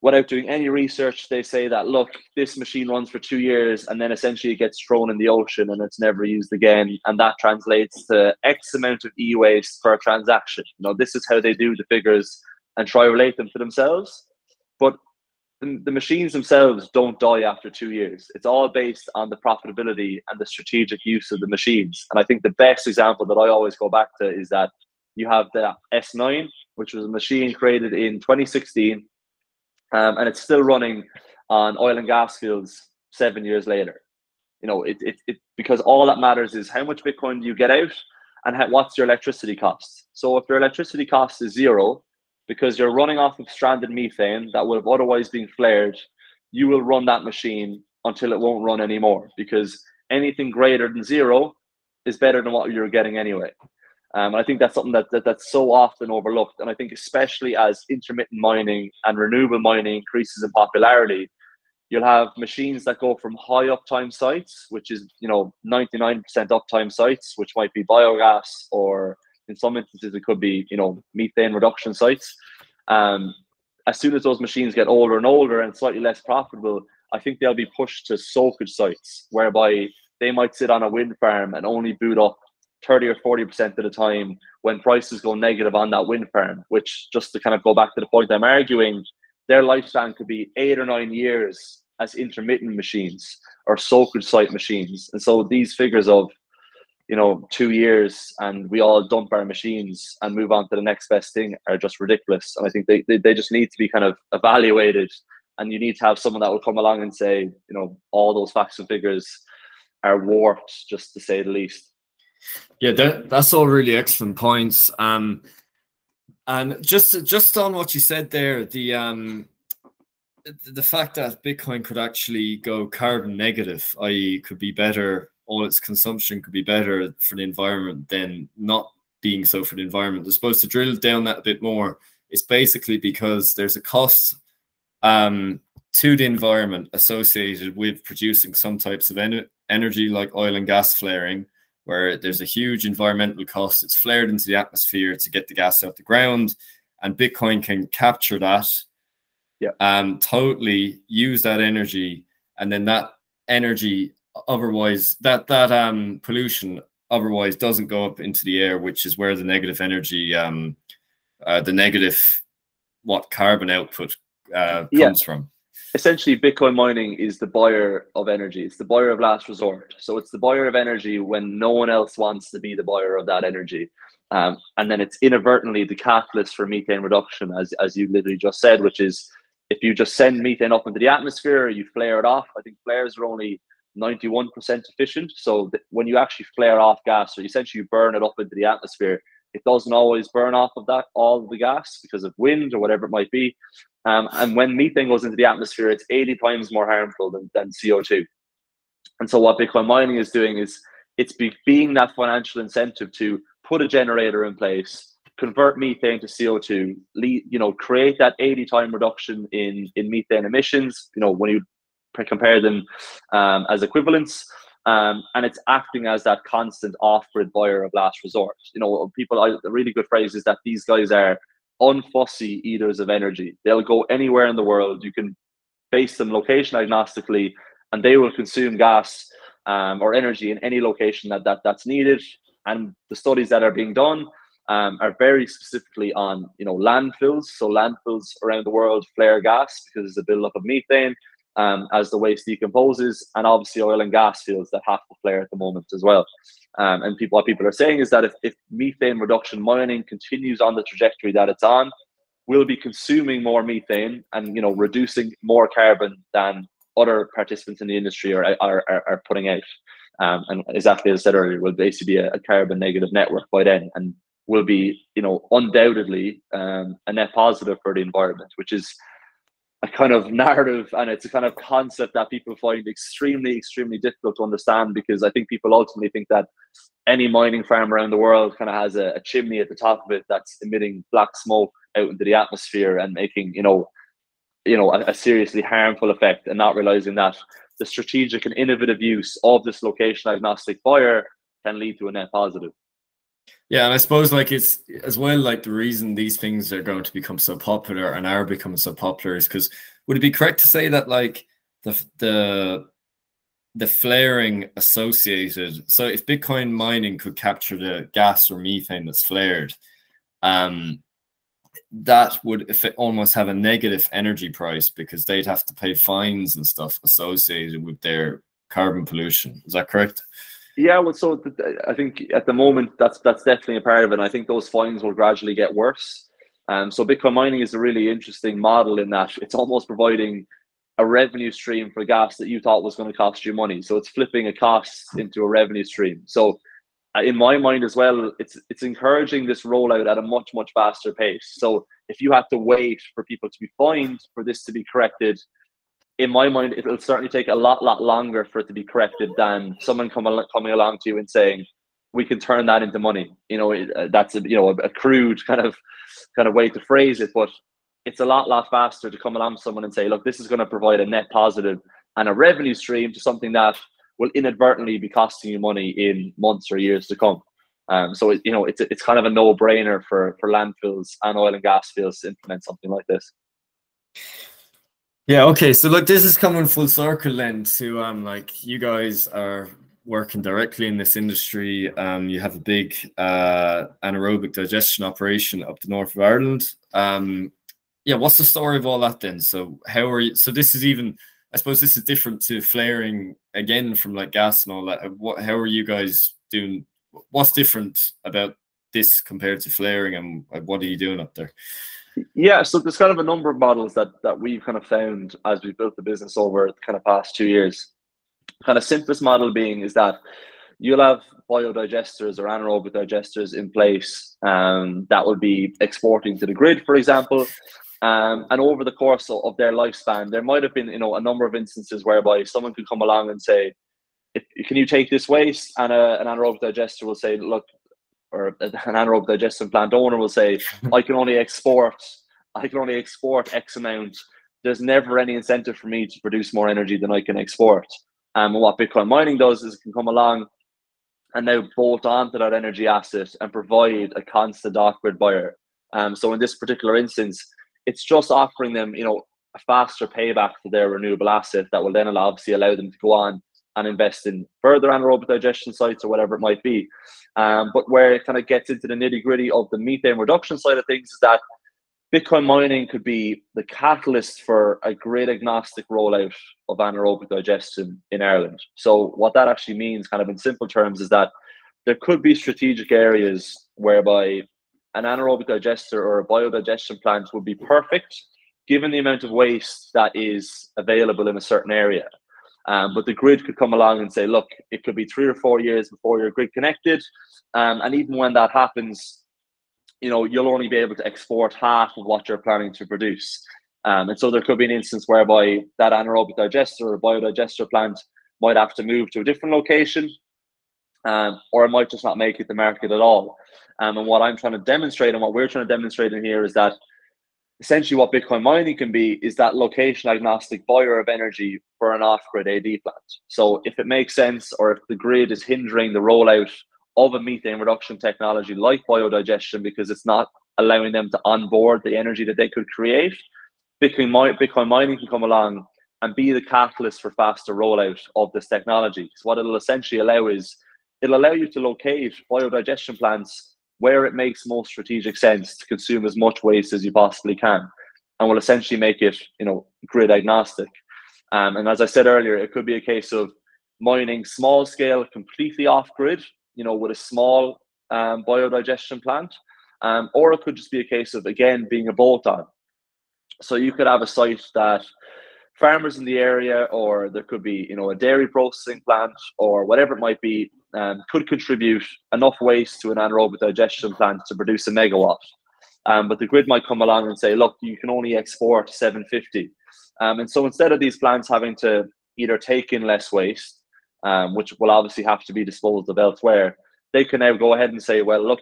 without doing any research, they say that look, this machine runs for two years and then essentially it gets thrown in the ocean and it's never used again, and that translates to X amount of e-waste per transaction. You know, this is how they do the figures and try relate them to themselves. But the, the machines themselves don't die after two years. It's all based on the profitability and the strategic use of the machines. And I think the best example that I always go back to is that you have the S9, which was a machine created in 2016 um, and it's still running on oil and gas fields seven years later. You know, it, it, it because all that matters is how much Bitcoin do you get out and how, what's your electricity cost. So if your electricity cost is zero, because you're running off of stranded methane that would have otherwise been flared, you will run that machine until it won't run anymore because anything greater than zero is better than what you're getting anyway. Um, I think that's something that, that that's so often overlooked. And I think especially as intermittent mining and renewable mining increases in popularity, you'll have machines that go from high uptime sites, which is you know 99% uptime sites, which might be biogas or in some instances it could be you know methane reduction sites. Um, as soon as those machines get older and older and slightly less profitable, I think they'll be pushed to soakage sites whereby they might sit on a wind farm and only boot up 30 or 40% of the time when prices go negative on that wind farm, which just to kind of go back to the point I'm arguing, their lifespan could be eight or nine years as intermittent machines or soakage site machines. And so these figures of, you know, two years and we all dump our machines and move on to the next best thing are just ridiculous. And I think they, they, they just need to be kind of evaluated and you need to have someone that will come along and say, you know, all those facts and figures are warped, just to say the least. Yeah, that, that's all really excellent points. Um, and just just on what you said there, the um, the fact that Bitcoin could actually go carbon negative, i.e., could be better, all its consumption could be better for the environment than not being so for the environment. I suppose to drill down that a bit more, it's basically because there's a cost um, to the environment associated with producing some types of en- energy like oil and gas flaring where there's a huge environmental cost. It's flared into the atmosphere to get the gas out the ground, and Bitcoin can capture that, yeah, and totally use that energy, and then that energy otherwise that that um pollution otherwise doesn't go up into the air, which is where the negative energy, um, uh, the negative what carbon output uh, comes yeah. from essentially bitcoin mining is the buyer of energy. It's the buyer of last resort. So it's the buyer of energy when no one else wants to be the buyer of that energy. Um, and then it's inadvertently the catalyst for methane reduction as, as you literally just said which is if you just send methane up into the atmosphere you flare it off. I think flares are only 91% efficient. So when you actually flare off gas or essentially you burn it up into the atmosphere it doesn't always burn off of that all of the gas because of wind or whatever it might be um, and when methane goes into the atmosphere, it's 80 times more harmful than, than CO2. And so what Bitcoin mining is doing is it's be, being that financial incentive to put a generator in place, convert methane to CO2, lead, you know, create that 80 time reduction in, in methane emissions, you know, when you compare them um, as equivalents. Um, and it's acting as that constant off-grid buyer of last resort. You know, people. A really good phrase is that these guys are unfussy eaters of energy. They'll go anywhere in the world. You can base them location agnostically, and they will consume gas um, or energy in any location that, that that's needed. And the studies that are being done um, are very specifically on you know landfills. So landfills around the world flare gas because there's a buildup of methane um, as the waste decomposes, and obviously oil and gas fields that have to flare at the moment as well. Um, and people, what people are saying is that if, if methane reduction mining continues on the trajectory that it's on, we'll be consuming more methane and you know reducing more carbon than other participants in the industry are are, are, putting out. Um, and exactly as I said earlier, we'll basically be a, a, carbon negative network by then, and will be you know undoubtedly um, a net positive for the environment, which is a kind of narrative and it's a kind of concept that people find extremely extremely difficult to understand because i think people ultimately think that any mining farm around the world kind of has a, a, chimney at the top of it that's emitting black smoke out into the atmosphere and making you know you know a, a seriously harmful effect and not realizing that the strategic and innovative use of this location agnostic fire can lead to a net positive yeah, and I suppose like it's as well like the reason these things are going to become so popular and are becoming so popular is because would it be correct to say that like the the the flaring associated so if Bitcoin mining could capture the gas or methane that's flared, um that would if it almost have a negative energy price because they'd have to pay fines and stuff associated with their carbon pollution. Is that correct? Yeah, well, so I think at the moment that's that's definitely a part of it. And I think those fines will gradually get worse. Um, so Bitcoin mining is a really interesting model in that it's almost providing a revenue stream for gas that you thought was going to cost you money. So it's flipping a cost into a revenue stream. So uh, in my mind as well, it's it's encouraging this rollout at a much much faster pace. So if you have to wait for people to be fined for this to be corrected, in my mind, it'll certainly take a lot lot longer for it to be corrected than someone coming along to you and saying we can turn that into money. You know, uh, that's a you know a, a crude kind of kind of way to phrase it, but it's a lot lot faster to come along to someone and say, look, this is going to provide a net positive and a revenue stream to something that will inadvertently be costing you money in months or years to come. Um, so it, you know it's it's kind of a no brainer for for landfills and oil and gas fields to implement something like this. Yeah. Okay. So look, this is coming full circle then to um like you guys are working directly in this industry. Um, you have a big uh, anaerobic digestion operation up the north of Ireland. Um, yeah, what's the story of all that then? So how are you? So this is even I suppose this is different to flaring again from like gas and all that. What how are you guys doing? What's different about this compared to flaring, and what are you doing up there? Yeah, so there's kind of a number of models that that we've kind of found as we built the business over the kind of past two years. Kind of simplest model being is that you'll have biodigesters or anaerobic digesters in place um, that will be exporting to the grid, for example. Um, and over the course of, their lifespan, there might have been, you know, a number of instances whereby someone could come along and say, "Can you take this waste?" And a, an anaerobic digester will say, "Look," or an anaerobic digestion plant owner will say, "I can only export, I can only export X amount. There's never any incentive for me to produce more energy than I can export." Um, and what Bitcoin mining does is it can come along and now bolt onto that energy asset and provide a constant off-grid buyer. Um, so in this particular instance it's just offering them, you know, a faster payback for their renewable asset that will then allow, obviously allow them to go on and invest in further anaerobic digestion sites or whatever it might be. Um, but where it kind of gets into the nitty gritty of the methane reduction side of things is that Bitcoin mining could be the catalyst for a grid agnostic rollout of anaerobic digestion in Ireland. So, what that actually means, kind of in simple terms, is that there could be strategic areas whereby an anaerobic digester or a biodigestion plant would be perfect given the amount of waste that is available in a certain area. Um, but the grid could come along and say, look, it could be three or four years before you're grid connected. Um, and even when that happens, you know, you'll only be able to export half of what you're planning to produce. Um, and so there could be an instance whereby that anaerobic digester or biodigester plant might have to move to a different location, um, or it might just not make it to market at all. Um, and what I'm trying to demonstrate and what we're trying to demonstrate in here is that essentially what Bitcoin mining can be is that location agnostic buyer of energy for an off grid AD plant. So if it makes sense or if the grid is hindering the rollout of a methane reduction technology like biodigestion because it's not allowing them to onboard the energy that they could create, Bitcoin, Bitcoin mining can come along and be the catalyst for faster rollout of this technology. So what it'll essentially allow is it'll allow you to locate biodigestion plants where it makes most strategic sense to consume as much waste as you possibly can and will essentially make it you know grid agnostic. Um, and as i said earlier it could be a case of mining small scale completely off grid you know with a small um, biodigestion plant um, or it could just be a case of again being a bolt on so you could have a site that farmers in the area or there could be you know a dairy processing plant or whatever it might be um, could contribute enough waste to an anaerobic digestion plant to produce a megawatt. Um, but the grid might come along and say, look, you can only export 750. Um, and so instead of these plants having to either take in less waste, um, which will obviously have to be disposed of elsewhere, they can now go ahead and say, well, look,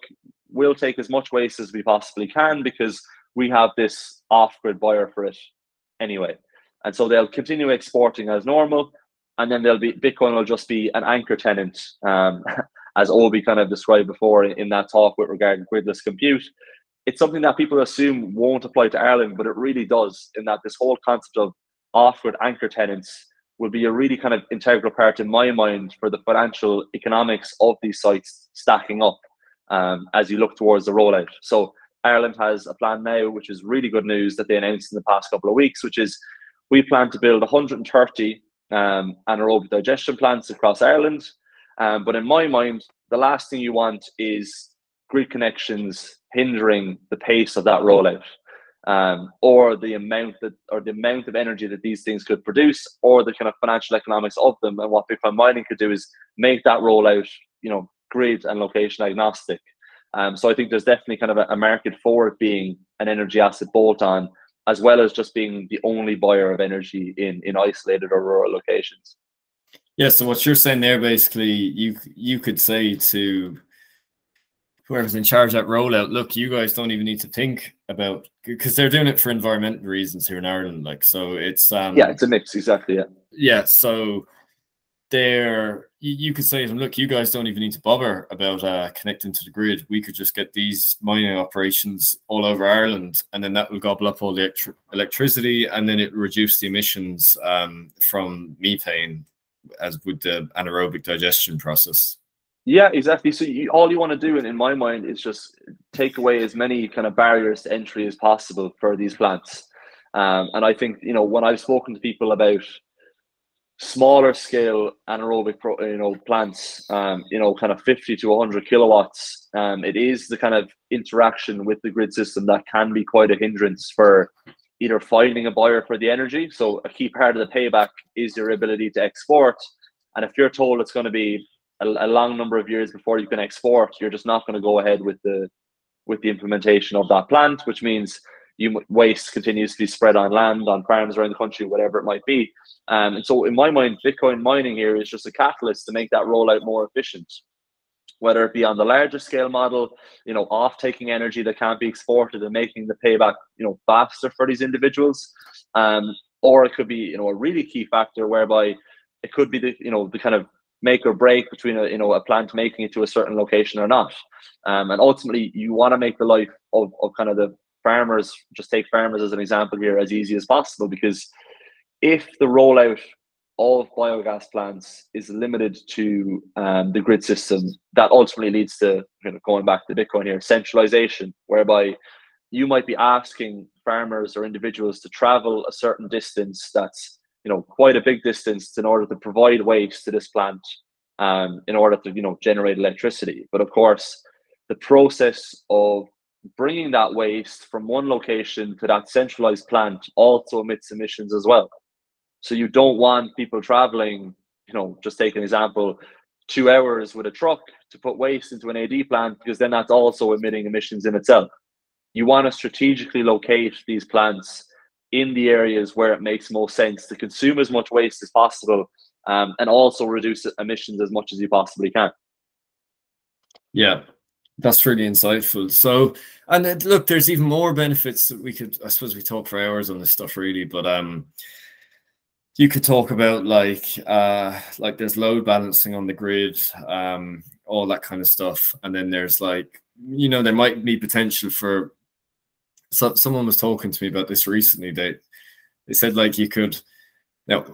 we'll take as much waste as we possibly can because we have this off grid buyer for it anyway. And so they'll continue exporting as normal and then there'll be Bitcoin will just be an anchor tenant, um, as Obi kind of described before in, in that talk with regard to gridless compute. It's something that people assume won't apply to Ireland, but it really does. In that this whole concept of off-grid anchor tenants will be a really kind of integral part in my mind for the financial economics of these sites stacking up um, as you look towards the rollout. So Ireland has a plan now, which is really good news that they announced in the past couple of weeks, which is we plan to build 130 um, anaerobic digestion plants across Ireland. Um, but in my mind, the last thing you want is grid connections hindering the pace of that rollout. um, or the amount that or the amount of energy that these things could produce, or the kind of financial economics of them. And what Bitcoin mining could do is make that rollout, you know, grid and location agnostic. Um, so I think there's definitely kind of a, a market for it being an energy asset bolt on, as well as just being the only buyer of energy in in isolated or rural locations. Yeah. So what you're saying there, basically, you you could say to whoever's in charge of that rollout, look, you guys don't even need to think about because they're doing it for environmental reasons here in Ireland. Like, so it's um yeah, it's a mix, exactly. Yeah. Yeah. So there you, you could say to them, look, you guys don't even need to bother about uh, connecting to the grid. We could just get these mining operations all over Ireland, and then that will gobble up all the electri- electricity, and then it reduce the emissions um, from methane as with the anaerobic digestion process. Yeah, exactly. So you, all you want to do, in, in my mind, is just take away as many kind of barriers to entry as possible for these plants. Um, and I think you know when I've spoken to people about smaller scale anaerobic pro, you know plants um, you know kind of 50 to 100 kilowatts um, it is the kind of interaction with the grid system that can be quite a hindrance for either finding a buyer for the energy. So a key part of the payback is your ability to export. And if you're told it's going to be a, a long number of years before you can export you're just not going to go ahead with the with the implementation of that plant which means you waste continues to be spread on land, on farms around the country, whatever it might be. Um, and so, in my mind, Bitcoin mining here is just a catalyst to make that rollout more efficient. Whether it be on the larger scale model, you know, off taking energy that can't be exported and making the payback, you know, faster for these individuals, um, or it could be, you know, a really key factor whereby it could be the, you know, the kind of make or break between a you know a plant making it to a certain location or not. Um, and ultimately, you want to make the life of, of kind of the farmers, just take farmers as an example here, as easy as possible because if the rollout of biogas plants is limited to um, the grid system, that ultimately leads to you know, going back to Bitcoin here, centralization, whereby you might be asking farmers or individuals to travel a certain distance that's you know quite a big distance in order to provide waste to this plant um, in order to you know generate electricity. But of course, the process of bringing that waste from one location to that centralized plant also emits emissions as well. So you don't want people traveling, you know, just take an example, two hours with a truck to put waste into an AD plant because then that's also emitting emissions in itself. You want to strategically locate these plants in the areas where it makes most sense to consume as much waste as possible um, and also reduce emissions as much as you possibly can. Yeah, that's really insightful. So, and look, there's even more benefits that we could. I suppose we talk for hours on this stuff, really, but um, you could talk about like uh, like there's load balancing on the grid, um, all that kind of stuff, and then there's like you know there might be potential for. So, someone was talking to me about this recently. They they said like you could now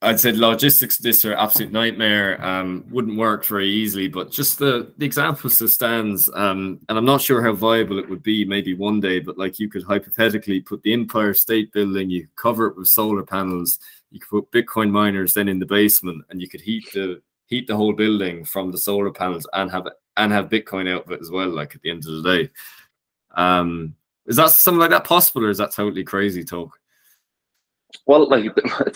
I'd say logistics this are absolute nightmare. Um, wouldn't work very easily, but just the the examples that stands. Um, and I'm not sure how viable it would be. Maybe one day, but like you could hypothetically put the Empire State Building, you cover it with solar panels. You could put Bitcoin miners then in the basement, and you could heat the heat the whole building from the solar panels and have and have Bitcoin out of it as well. Like at the end of the day, um, is that something like that possible, or is that totally crazy talk? Well, like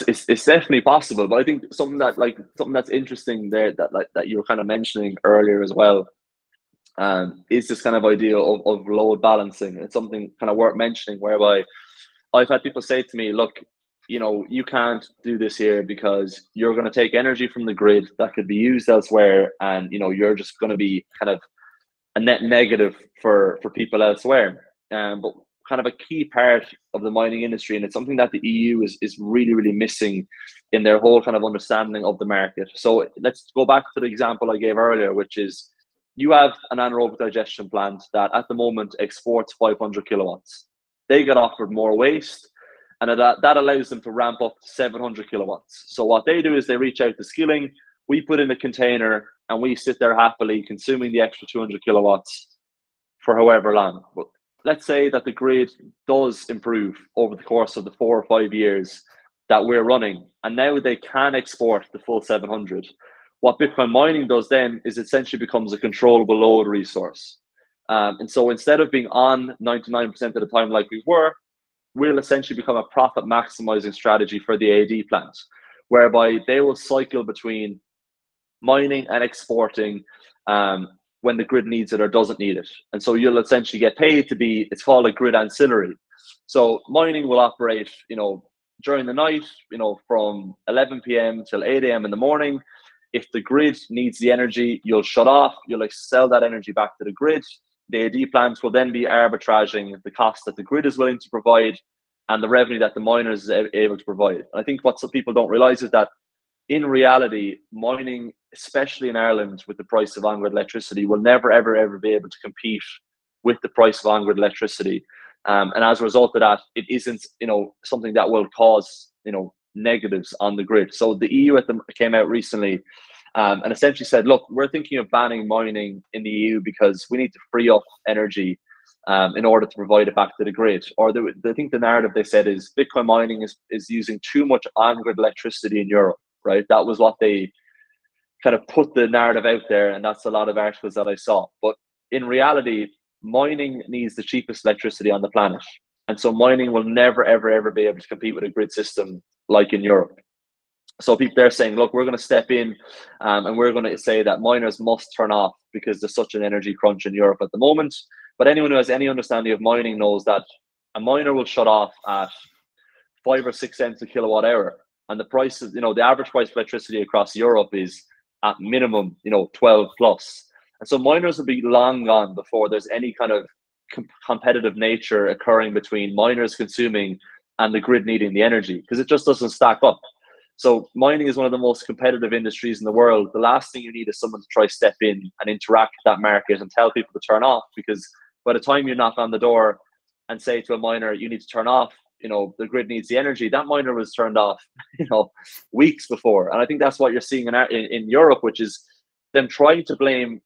it's, it's definitely possible, but I think something that like something that's interesting there that like that you were kind of mentioning earlier as well, um, is this kind of idea of, of load balancing. It's something kind of worth mentioning whereby I've had people say to me, look, you know, you can't do this here because you're going to take energy from the grid that could be used elsewhere, and you know, you're just going to be kind of a net negative for for people elsewhere. Um, but kind of a key part of the mining industry, and it's something that the EU is is really really missing in their whole kind of understanding of the market. So let's go back to the example I gave earlier, which is you have an anaerobic digestion plant that at the moment exports 500 kilowatts. They get offered more waste, and that, that allows them to ramp up to 700 kilowatts. So what they do is they reach out to Scilling, we put in a container, and we sit there happily consuming the extra 200 kilowatts for however long. Let's say that the grid does improve over the course of the four or five years that we're running, and now they can export the full 700. What Bitcoin mining does then is essentially becomes a controllable load resource. Um, and so instead of being on 99% of the time like we were, will essentially become a profit maximizing strategy for the AD plants, whereby they will cycle between mining and exporting um, when the grid needs it or doesn't need it. And so you'll essentially get paid to be, it's called a grid ancillary. So mining will operate, you know, during the night, you know, from 11 p.m. till 8 a.m. in the morning. If the grid needs the energy, you'll shut off, you'll like sell that energy back to the grid. The AD plants will then be arbitraging the cost that the grid is willing to provide and the revenue that the miners is able to provide. And I think what some people don't realize is that in reality, mining, especially in Ireland, with the price of on-grid electricity, will never, ever, ever be able to compete with the price of on-grid electricity. Um, and as a result of that, it isn't, you know, something that will cause, you know, negatives on the grid. So the EU the, came out recently um, and essentially said, look, we're thinking of banning mining in the EU because we need to free up energy um, in order to provide it back to the grid. Or the, I think the narrative they said is Bitcoin mining is, is using too much on-grid electricity in Europe, right? That was what they kind of put the narrative out there, and that's a lot of articles that I saw. But in reality, mining needs the cheapest electricity on the planet. And so mining will never, ever, ever be able to compete with a grid system like in Europe. So people they're saying, look, we're going to step in um, and we're going to say that miners must turn off because there's such an energy crunch in Europe at the moment. But anyone who has any understanding of mining knows that a miner will shut off at five or six cents a kilowatt hour. And the price you know, the average price of electricity across Europe is at minimum, you know, 12 plus. And so miners will be long gone before there's any kind of com- competitive nature occurring between miners consuming and the grid needing the energy because it just doesn't stack up. So mining is one of the most competitive industries in the world. The last thing you need is someone to try step in and interact with that market and tell people to turn off because by the time you knock on the door and say to a miner, you need to turn off, you know, the grid needs the energy, that miner was turned off, you know, weeks before. And I think that's what you're seeing in, in, in Europe, which is them trying to blame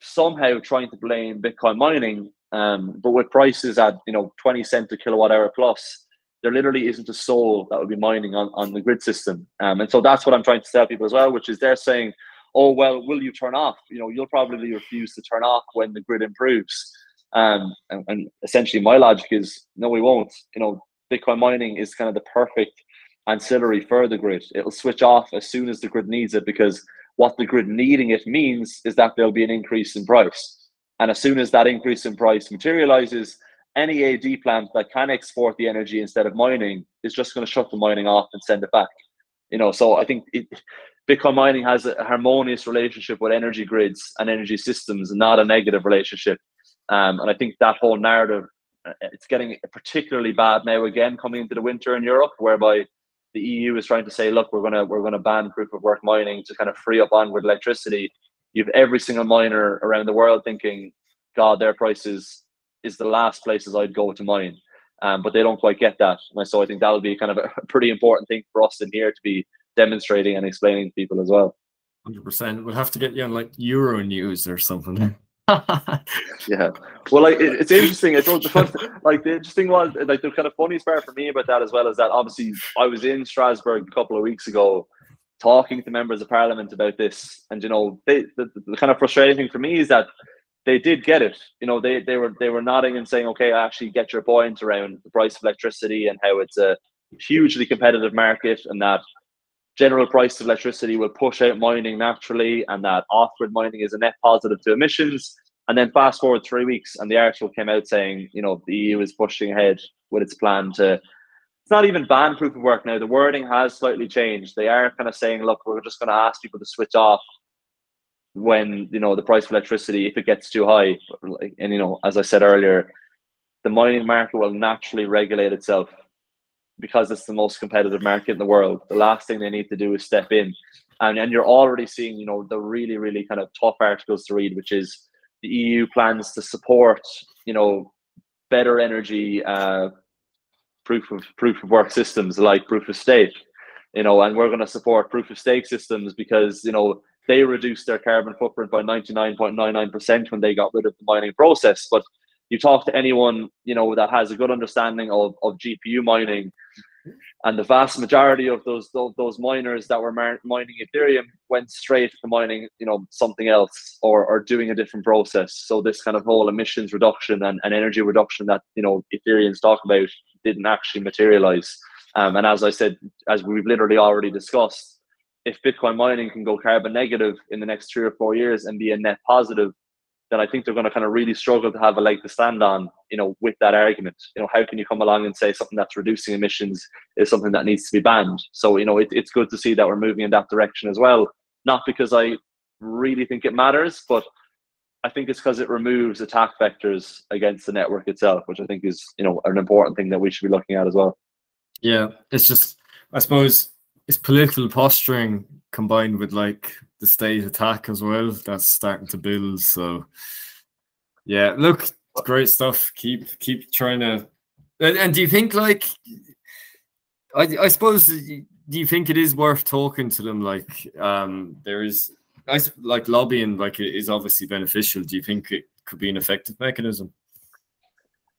somehow trying to blame Bitcoin mining, um, but with prices at you know 20 cent a kilowatt hour plus, there literally isn't a soul that would be mining on, on the grid system. Um, and so that's what I'm trying to tell people as well, which is they're saying, oh well, will you turn off? You know, you'll probably refuse to turn off when the grid improves. Um, and, and essentially, my logic is no, we won't. You know, Bitcoin mining is kind of the perfect ancillary for the grid. It'll switch off as soon as the grid needs it because what the grid needing it means is that there'll be an increase in price. And as soon as that increase in price materializes, any AD plant that can export the energy instead of mining is just going to shut the mining off and send it back. You know, so I think it, Bitcoin mining has a harmonious relationship with energy grids and energy systems, not a negative relationship. Um, and I think that whole narrative, it's getting particularly bad now again coming into the winter in Europe, whereby the EU is trying to say, look, we're gonna we're gonna ban proof of work mining to kind of free up on-grid electricity. You've every single miner around the world thinking, God, their prices is the last places I'd go to mine. Um, but they don't quite get that. And so I think that'll be kind of a pretty important thing for us in here to be demonstrating and explaining to people as well. Hundred percent. We'll have to get you on like Euro News or something. yeah. Well, like it, it's interesting. It's all the fun, like the interesting one, like the kind of funniest part for me about that as well is that obviously I was in Strasbourg a couple of weeks ago talking to members of parliament about this, and you know, they, the, the kind of frustrating thing for me is that they did get it. You know, they they were they were nodding and saying, okay, I actually get your point around the price of electricity and how it's a hugely competitive market, and that general price of electricity will push out mining naturally, and that off-grid mining is a net positive to emissions. And then fast forward three weeks, and the article came out saying, you know, the EU is pushing ahead with its plan to. It's not even ban proof of work now. The wording has slightly changed. They are kind of saying, look, we're just going to ask people to switch off when you know the price of electricity if it gets too high. And you know, as I said earlier, the mining market will naturally regulate itself because it's the most competitive market in the world. The last thing they need to do is step in. And, and you're already seeing, you know, the really, really kind of tough articles to read, which is the EU plans to support, you know, better energy uh, proof of proof of work systems like proof of stake, you know, and we're going to support proof of stake systems because, you know, they reduced their carbon footprint by 99.99% when they got rid of the mining process. But you talk to anyone you know that has a good understanding of, of GPU mining, and the vast majority of those those, miners that were mining Ethereum went straight to mining you know something else or, or doing a different process. So this kind of whole emissions reduction and, and energy reduction that you know Ethereans talk about didn't actually materialize. Um, and as I said, as we've literally already discussed, if Bitcoin mining can go carbon negative in the next three or four years and be a net positive, then I think they're going to kind of really struggle to have a leg to stand on, you know, with that argument. You know, how can you come along and say something that's reducing emissions is something that needs to be banned? So, you know, it, it's good to see that we're moving in that direction as well. Not because I really think it matters, but I think it's because it removes attack vectors against the network itself, which I think is, you know, an important thing that we should be looking at as well. Yeah, it's just, I suppose, it's political posturing combined with like the state attack as well that's starting to build. So yeah, look, great stuff. Keep keep trying to. And, and do you think like I I suppose do you think it is worth talking to them? Like um there is I like lobbying like is obviously beneficial. Do you think it could be an effective mechanism?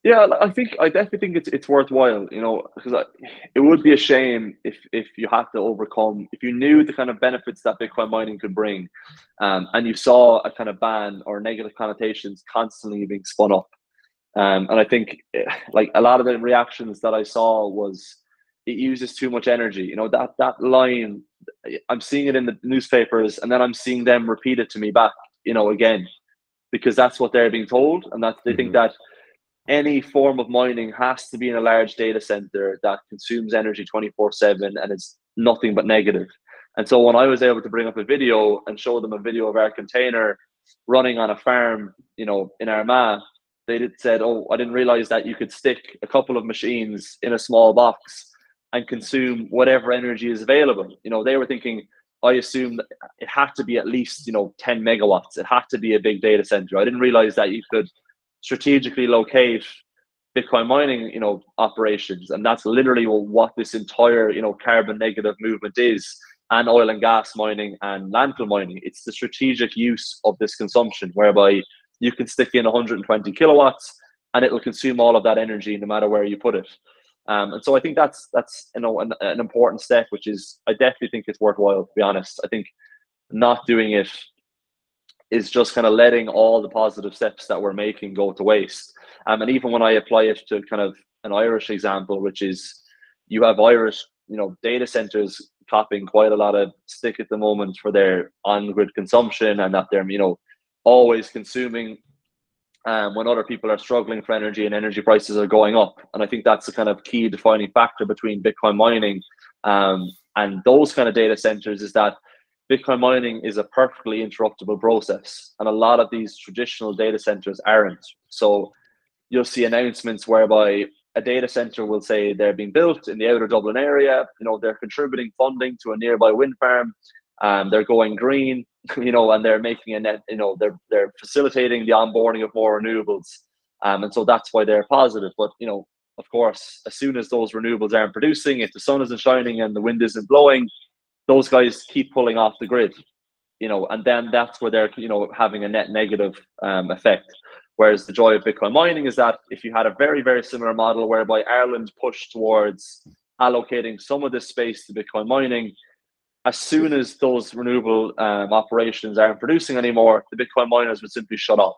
Yeah, I think I definitely think it's it's worthwhile, you know, because it would be a shame if if you had to overcome if you knew the kind of benefits that Bitcoin mining could bring, um, and you saw a kind of ban or negative connotations constantly being spun up, um, and I think eh, like a lot of the reactions that I saw was it uses too much energy. You know that that line, I'm seeing it in the newspapers, and then I'm seeing them repeat it to me back, you know, again, because that's what they're being told, and that they mm-hmm. think that any form of mining has to be in a large data center that consumes energy 24 7 and it's nothing but negative. And so when I was able to bring up a video and show them a video of our container running on a farm, you know, in Armagh, they did said, "Oh, I didn't realize that you could stick a couple of machines in a small box and consume whatever energy is available." You know, they were thinking, I assumed it had to be at least you know 10 megawatts. It had to be a big data center. I didn't realize that you could strategically locate Bitcoin mining, you know, operations, and that's literally what this entire, you know, carbon negative movement is, and oil and gas mining and landfill mining. It's the strategic use of this consumption, whereby you can stick in 120 kilowatts, and it'll consume all of that energy, no matter where you put it. Um, and so I think that's that's you know an, an important step, which is I definitely think it's worthwhile. To be honest, I think not doing it is just kind of letting all the positive steps that we're making go to waste. Um, and even when I apply it to kind of an Irish example, which is you have Irish, you know, data centers copping quite a lot of stick at the moment for their on-grid consumption and that they're, you know, always consuming um, when other people are struggling for energy and energy prices are going up. And I think that's the kind of key defining factor between Bitcoin mining um, and those kind of data centers is that Bitcoin mining is a perfectly interruptible process, and a lot of these traditional data centers aren't. So you'll see announcements whereby a data center will say they're being built in the outer Dublin area. You know, they're contributing funding to a nearby wind farm. Um, they're going green, you know, and they're making a net. You know, they're they're facilitating the onboarding of more renewables, um, and so that's why they're positive. But you know, of course, as soon as those renewables aren't producing, if the sun isn't shining and the wind isn't blowing, those guys keep pulling off the grid, you know, and then that's where they're, you know, having a net negative um, effect. Whereas the joy of Bitcoin mining is that if you had a very, very similar model whereby Ireland pushed towards allocating some of this space to Bitcoin mining, as soon as those renewable um, operations aren't producing anymore, the Bitcoin miners would simply shut off.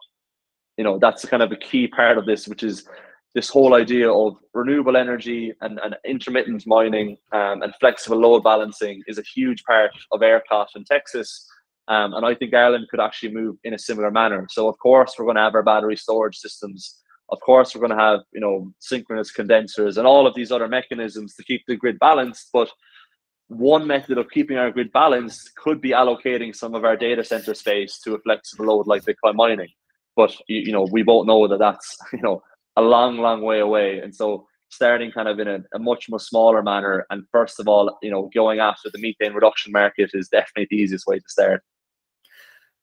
You know, that's kind of a key part of this, which is this whole idea of renewable energy and, and intermittent mining um, and flexible load balancing is a huge part of ERCOT in Texas. Um, and I think Ireland could actually move in a similar manner. So of course we're going to have our battery storage systems. Of course we're going to have you know synchronous condensers and all of these other mechanisms to keep the grid balanced. But one method of keeping our grid balanced could be allocating some of our data center space to a flexible load like Bitcoin mining. But you, you know we both know that that's you know a long, long way away. And so starting kind of in a, a, much more smaller manner and first of all, you know, going after the methane reduction market is definitely the easiest way to start.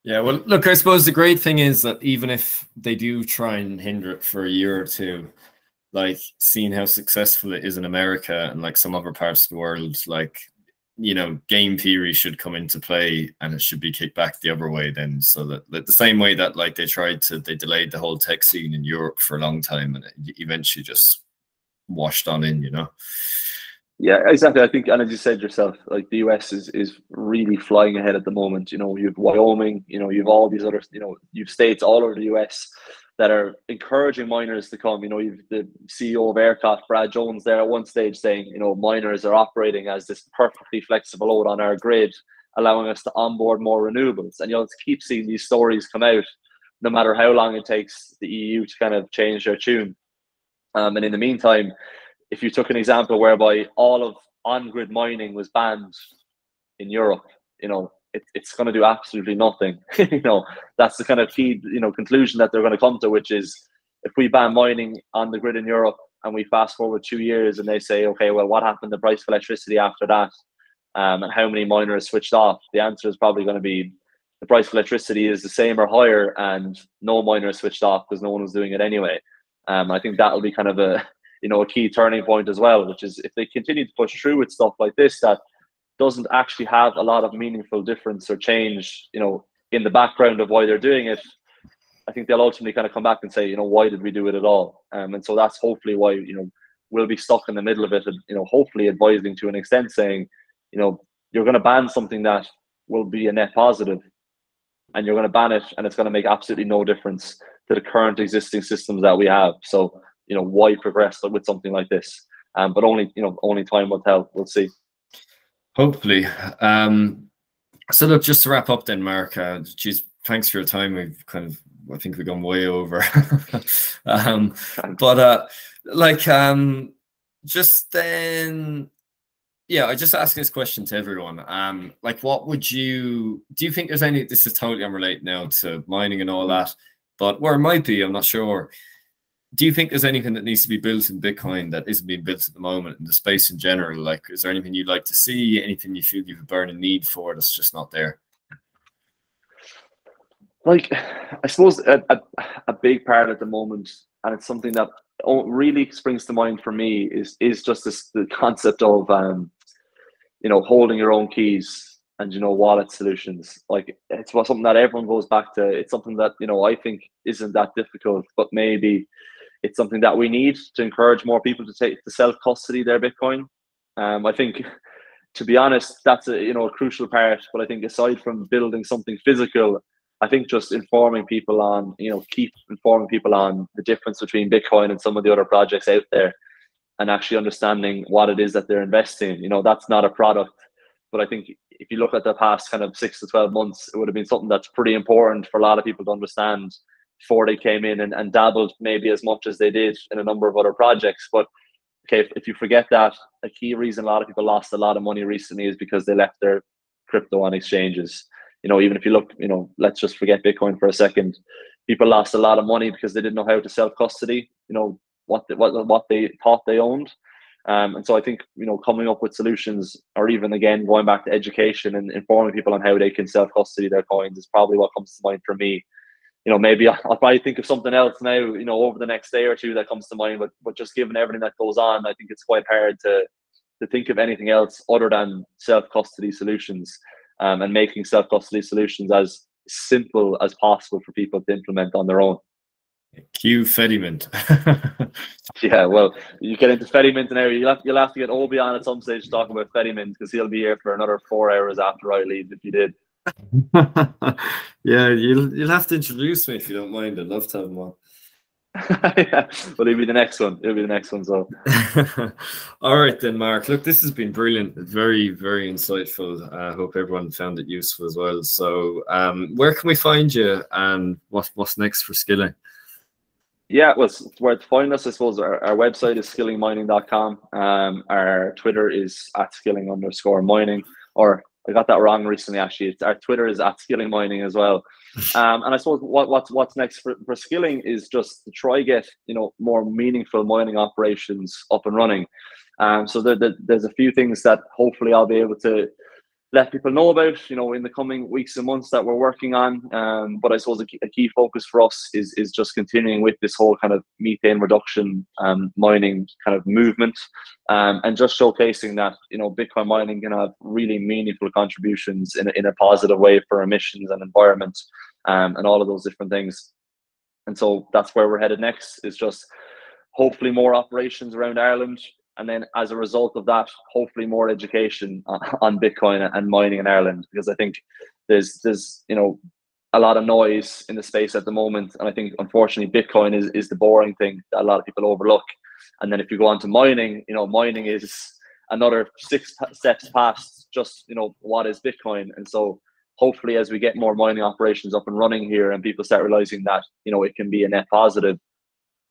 Yeah, well, look, I suppose the great thing is that even if they do try and hinder it for a year or two, like seeing how successful it is in America and like some other parts of the world, like you know, game theory should come into play and it should be kicked back the other way then. So that, that the same way that like they tried to, they delayed the whole tech scene in Europe for a long time and it eventually just washed on in, you know? Yeah, exactly. I think, and as you said yourself, like the US is, is really flying ahead at the moment. You know, you've Wyoming, you know, you've all these other, you know, you've states all over the US that are encouraging miners to come. You know, you've the CEO of ERCOT, Brad Jones, there at one stage saying, you know, miners are operating as this perfectly flexible load on our grid, allowing us to onboard more renewables. And you'll keep seeing these stories come out, no matter how long it takes the EU to kind of change their tune. Um, and in the meantime, if you took an example whereby all of on-grid mining was banned in Europe, you know, it, it's going to do absolutely nothing. you know, that's the kind of key, you know, conclusion that they're going to come to, which is if we ban mining on the grid in Europe and we fast forward two years and they say, okay, well, what happened to the price of electricity after that? Um, and how many miners switched off? The answer is probably going to be the price of electricity is the same or higher, and no miners switched off because no one was doing it anyway. Um, I think that'll be kind of a you know a key turning point as well, which is if they continue to push through with stuff like this that doesn't actually have a lot of meaningful difference or change, you know, in the background of why they're doing it, I think they'll ultimately kind of come back and say, you know, why did we do it at all? Um, and so that's hopefully why, you know, we'll be stuck in the middle of it and, you know, hopefully advising to an extent saying, you know, you're going to ban something that will be a net positive and you're going to ban it and it's going to make absolutely no difference to the current existing systems that we have. So, you know, why progress with something like this? Um, but only, you know, only time will tell. We'll see. Hopefully. Um, so look, just to wrap up then, Mark, uh, geez, thanks for your time. We've kind of, I think we've gone way over. um, but uh, like, um, just then, yeah, I just ask this question to everyone. Um, like, what would you do? You think there's any? This is totally unrelated now to mining and all that, but where it might be, I'm not sure do you think there's anything that needs to be built in Bitcoin that isn't being built at the moment in the space in general? Like, is there anything you'd like to see? Anything you feel you have a burning need for that's just not there? Like, I suppose a, a, a big part at the moment, and it's something that really springs to mind for me is is just this the concept of um, you know holding your own keys and you know wallet solutions like it's something that everyone goes back to it's something that you know i think isn't that difficult but maybe it's something that we need to encourage more people to take to self custody their Bitcoin. Um, I think, to be honest, that's a you know a crucial part. But I think aside from building something physical, I think just informing people on you know keep informing people on the difference between Bitcoin and some of the other projects out there, and actually understanding what it is that they're investing. You know, that's not a product, but I think if you look at the past kind of six to twelve months, it would have been something that's pretty important for a lot of people to understand before they came in and, and dabbled maybe as much as they did in a number of other projects. But okay, if, if you forget that, a key reason a lot of people lost a lot of money recently is because they left their crypto on exchanges. You know, even if you look, you know, let's just forget Bitcoin for a second. People lost a lot of money because they didn't know how to self custody. You know what they, what what they thought they owned. Um, and so I think you know coming up with solutions, or even again going back to education and informing people on how they can self custody their coins, is probably what comes to mind for me you know, maybe I'll, I'll, probably think of something else now, you know, over the next day or two that comes to mind. But but just given everything that goes on, I think it's quite hard to to think of anything else other than self custody solutions um, and making self custody solutions as simple as possible for people to implement on their own. Cue Fedimint. yeah, well, you get into Fedimint now. You'll have, you'll have to get Obi on at some stage talking about Fedimint because he'll be here for another four hours after I leave if you did. yeah, you'll you'll have to introduce me if you don't mind. I'd love to have him on. yeah, well, it'll be the next one. It'll be the next one. So, all right then, Mark. Look, this has been brilliant. Very, very insightful. I uh, hope everyone found it useful as well. So, um, where can we find you, and what what's next for Scilling? Yeah, well, where to find us, I suppose our, our website is scillingmining.com. Um, our Twitter is at scilling underscore mining, or I got that wrong recently. Actually, it's, our Twitter is at Scilling Mining as well. Um, and I suppose what, what's what's next for, for Scilling is just to try get you know more meaningful mining operations up and running. Um, so there, there, there's a few things that hopefully I'll be able to let people know about, you know, in the coming weeks and months that we're working on. Um, but I suppose a key, a key, focus for us is is just continuing with this whole kind of methane reduction um, mining kind of movement, um, and just showcasing that you know Bitcoin mining can have really meaningful contributions in a, in a positive way for emissions and environment, um, and all of those different things. And so that's where we're headed next. Is just hopefully more operations around Ireland, and then as a result of that, hopefully more education uh, on, Bitcoin and mining in Ireland, because I think there's there's you know a lot of noise in the space at the moment. And I think unfortunately Bitcoin is, is the boring thing that a lot of people overlook. And then if you go on to mining, you know, mining is another six steps past just, you know, what is Bitcoin. And so hopefully as we get more mining operations up and running here and people start realizing that, you know, it can be a net positive,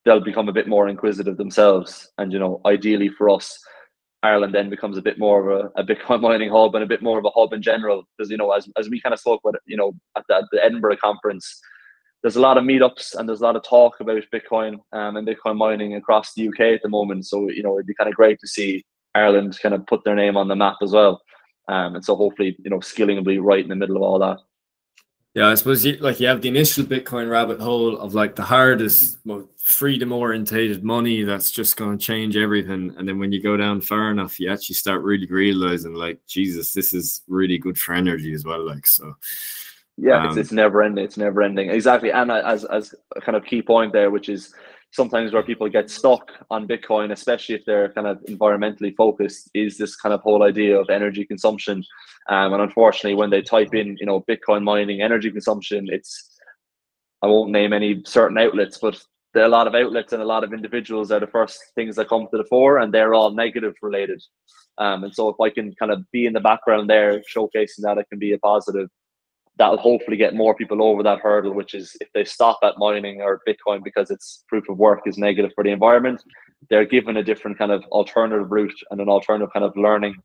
they'll become a bit more inquisitive themselves. And, you know, ideally for us, Ireland then becomes a bit more of a, a Bitcoin mining hub and a bit more of a hub in general. Because you know, as as we kind of spoke about, you know, at the, at the, Edinburgh conference, there's a lot of meetups and there's a lot of talk about Bitcoin um, and Bitcoin mining across the UK at the moment. So you know, it'd be kind of great to see Ireland kind of put their name on the map as well. Um, and so hopefully, you know, Scilling will be right in the middle of all that. Yeah, I suppose you, like you have the initial Bitcoin rabbit hole of like the hardest, most freedom orientated money that's just going to change everything. And then when you go down far enough, you actually start really realizing like, Jesus, this is really good for energy as well. Like, so. Yeah, um, it's, it's never ending. It's never ending. Exactly. And as, as a kind of key point there, which is sometimes where people get stuck on Bitcoin, especially if they're kind of environmentally focused, is this kind of whole idea of energy consumption. Um, and unfortunately, when they type in, you know, Bitcoin mining energy consumption, it's I won't name any certain outlets, but there are a lot of outlets and a lot of individuals are the first things that come to the fore, and they're all negative related. Um, and so if I can kind of be in the background there, showcasing that, it can be a positive that'll hopefully get more people over that hurdle, which is if they stop at mining or Bitcoin because it's proof of work is negative for the environment, they're given a different kind of alternative route and an alternative kind of learning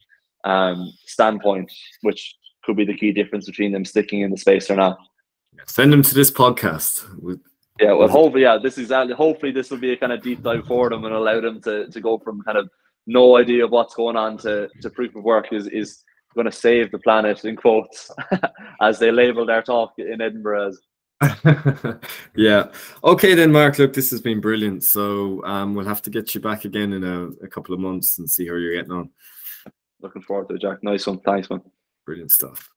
um, standpoint, which could be the key difference between them sticking in the space or not. Send them to this podcast. Yeah, well, hopefully, yeah, this is exactly. Hopefully, this will be a kind of deep dive for them and allow them to, to go from kind of no idea of what's going on to, to proof of work is is going to save the planet in quotes as they label their talk in Edinburgh as. yeah. Okay then, Mark. Look, this has been brilliant. So um, we'll have to get you back again in a, a couple of months and see how you're getting on. Looking forward to it, Jack. Nice one. Thanks, man. Brilliant stuff.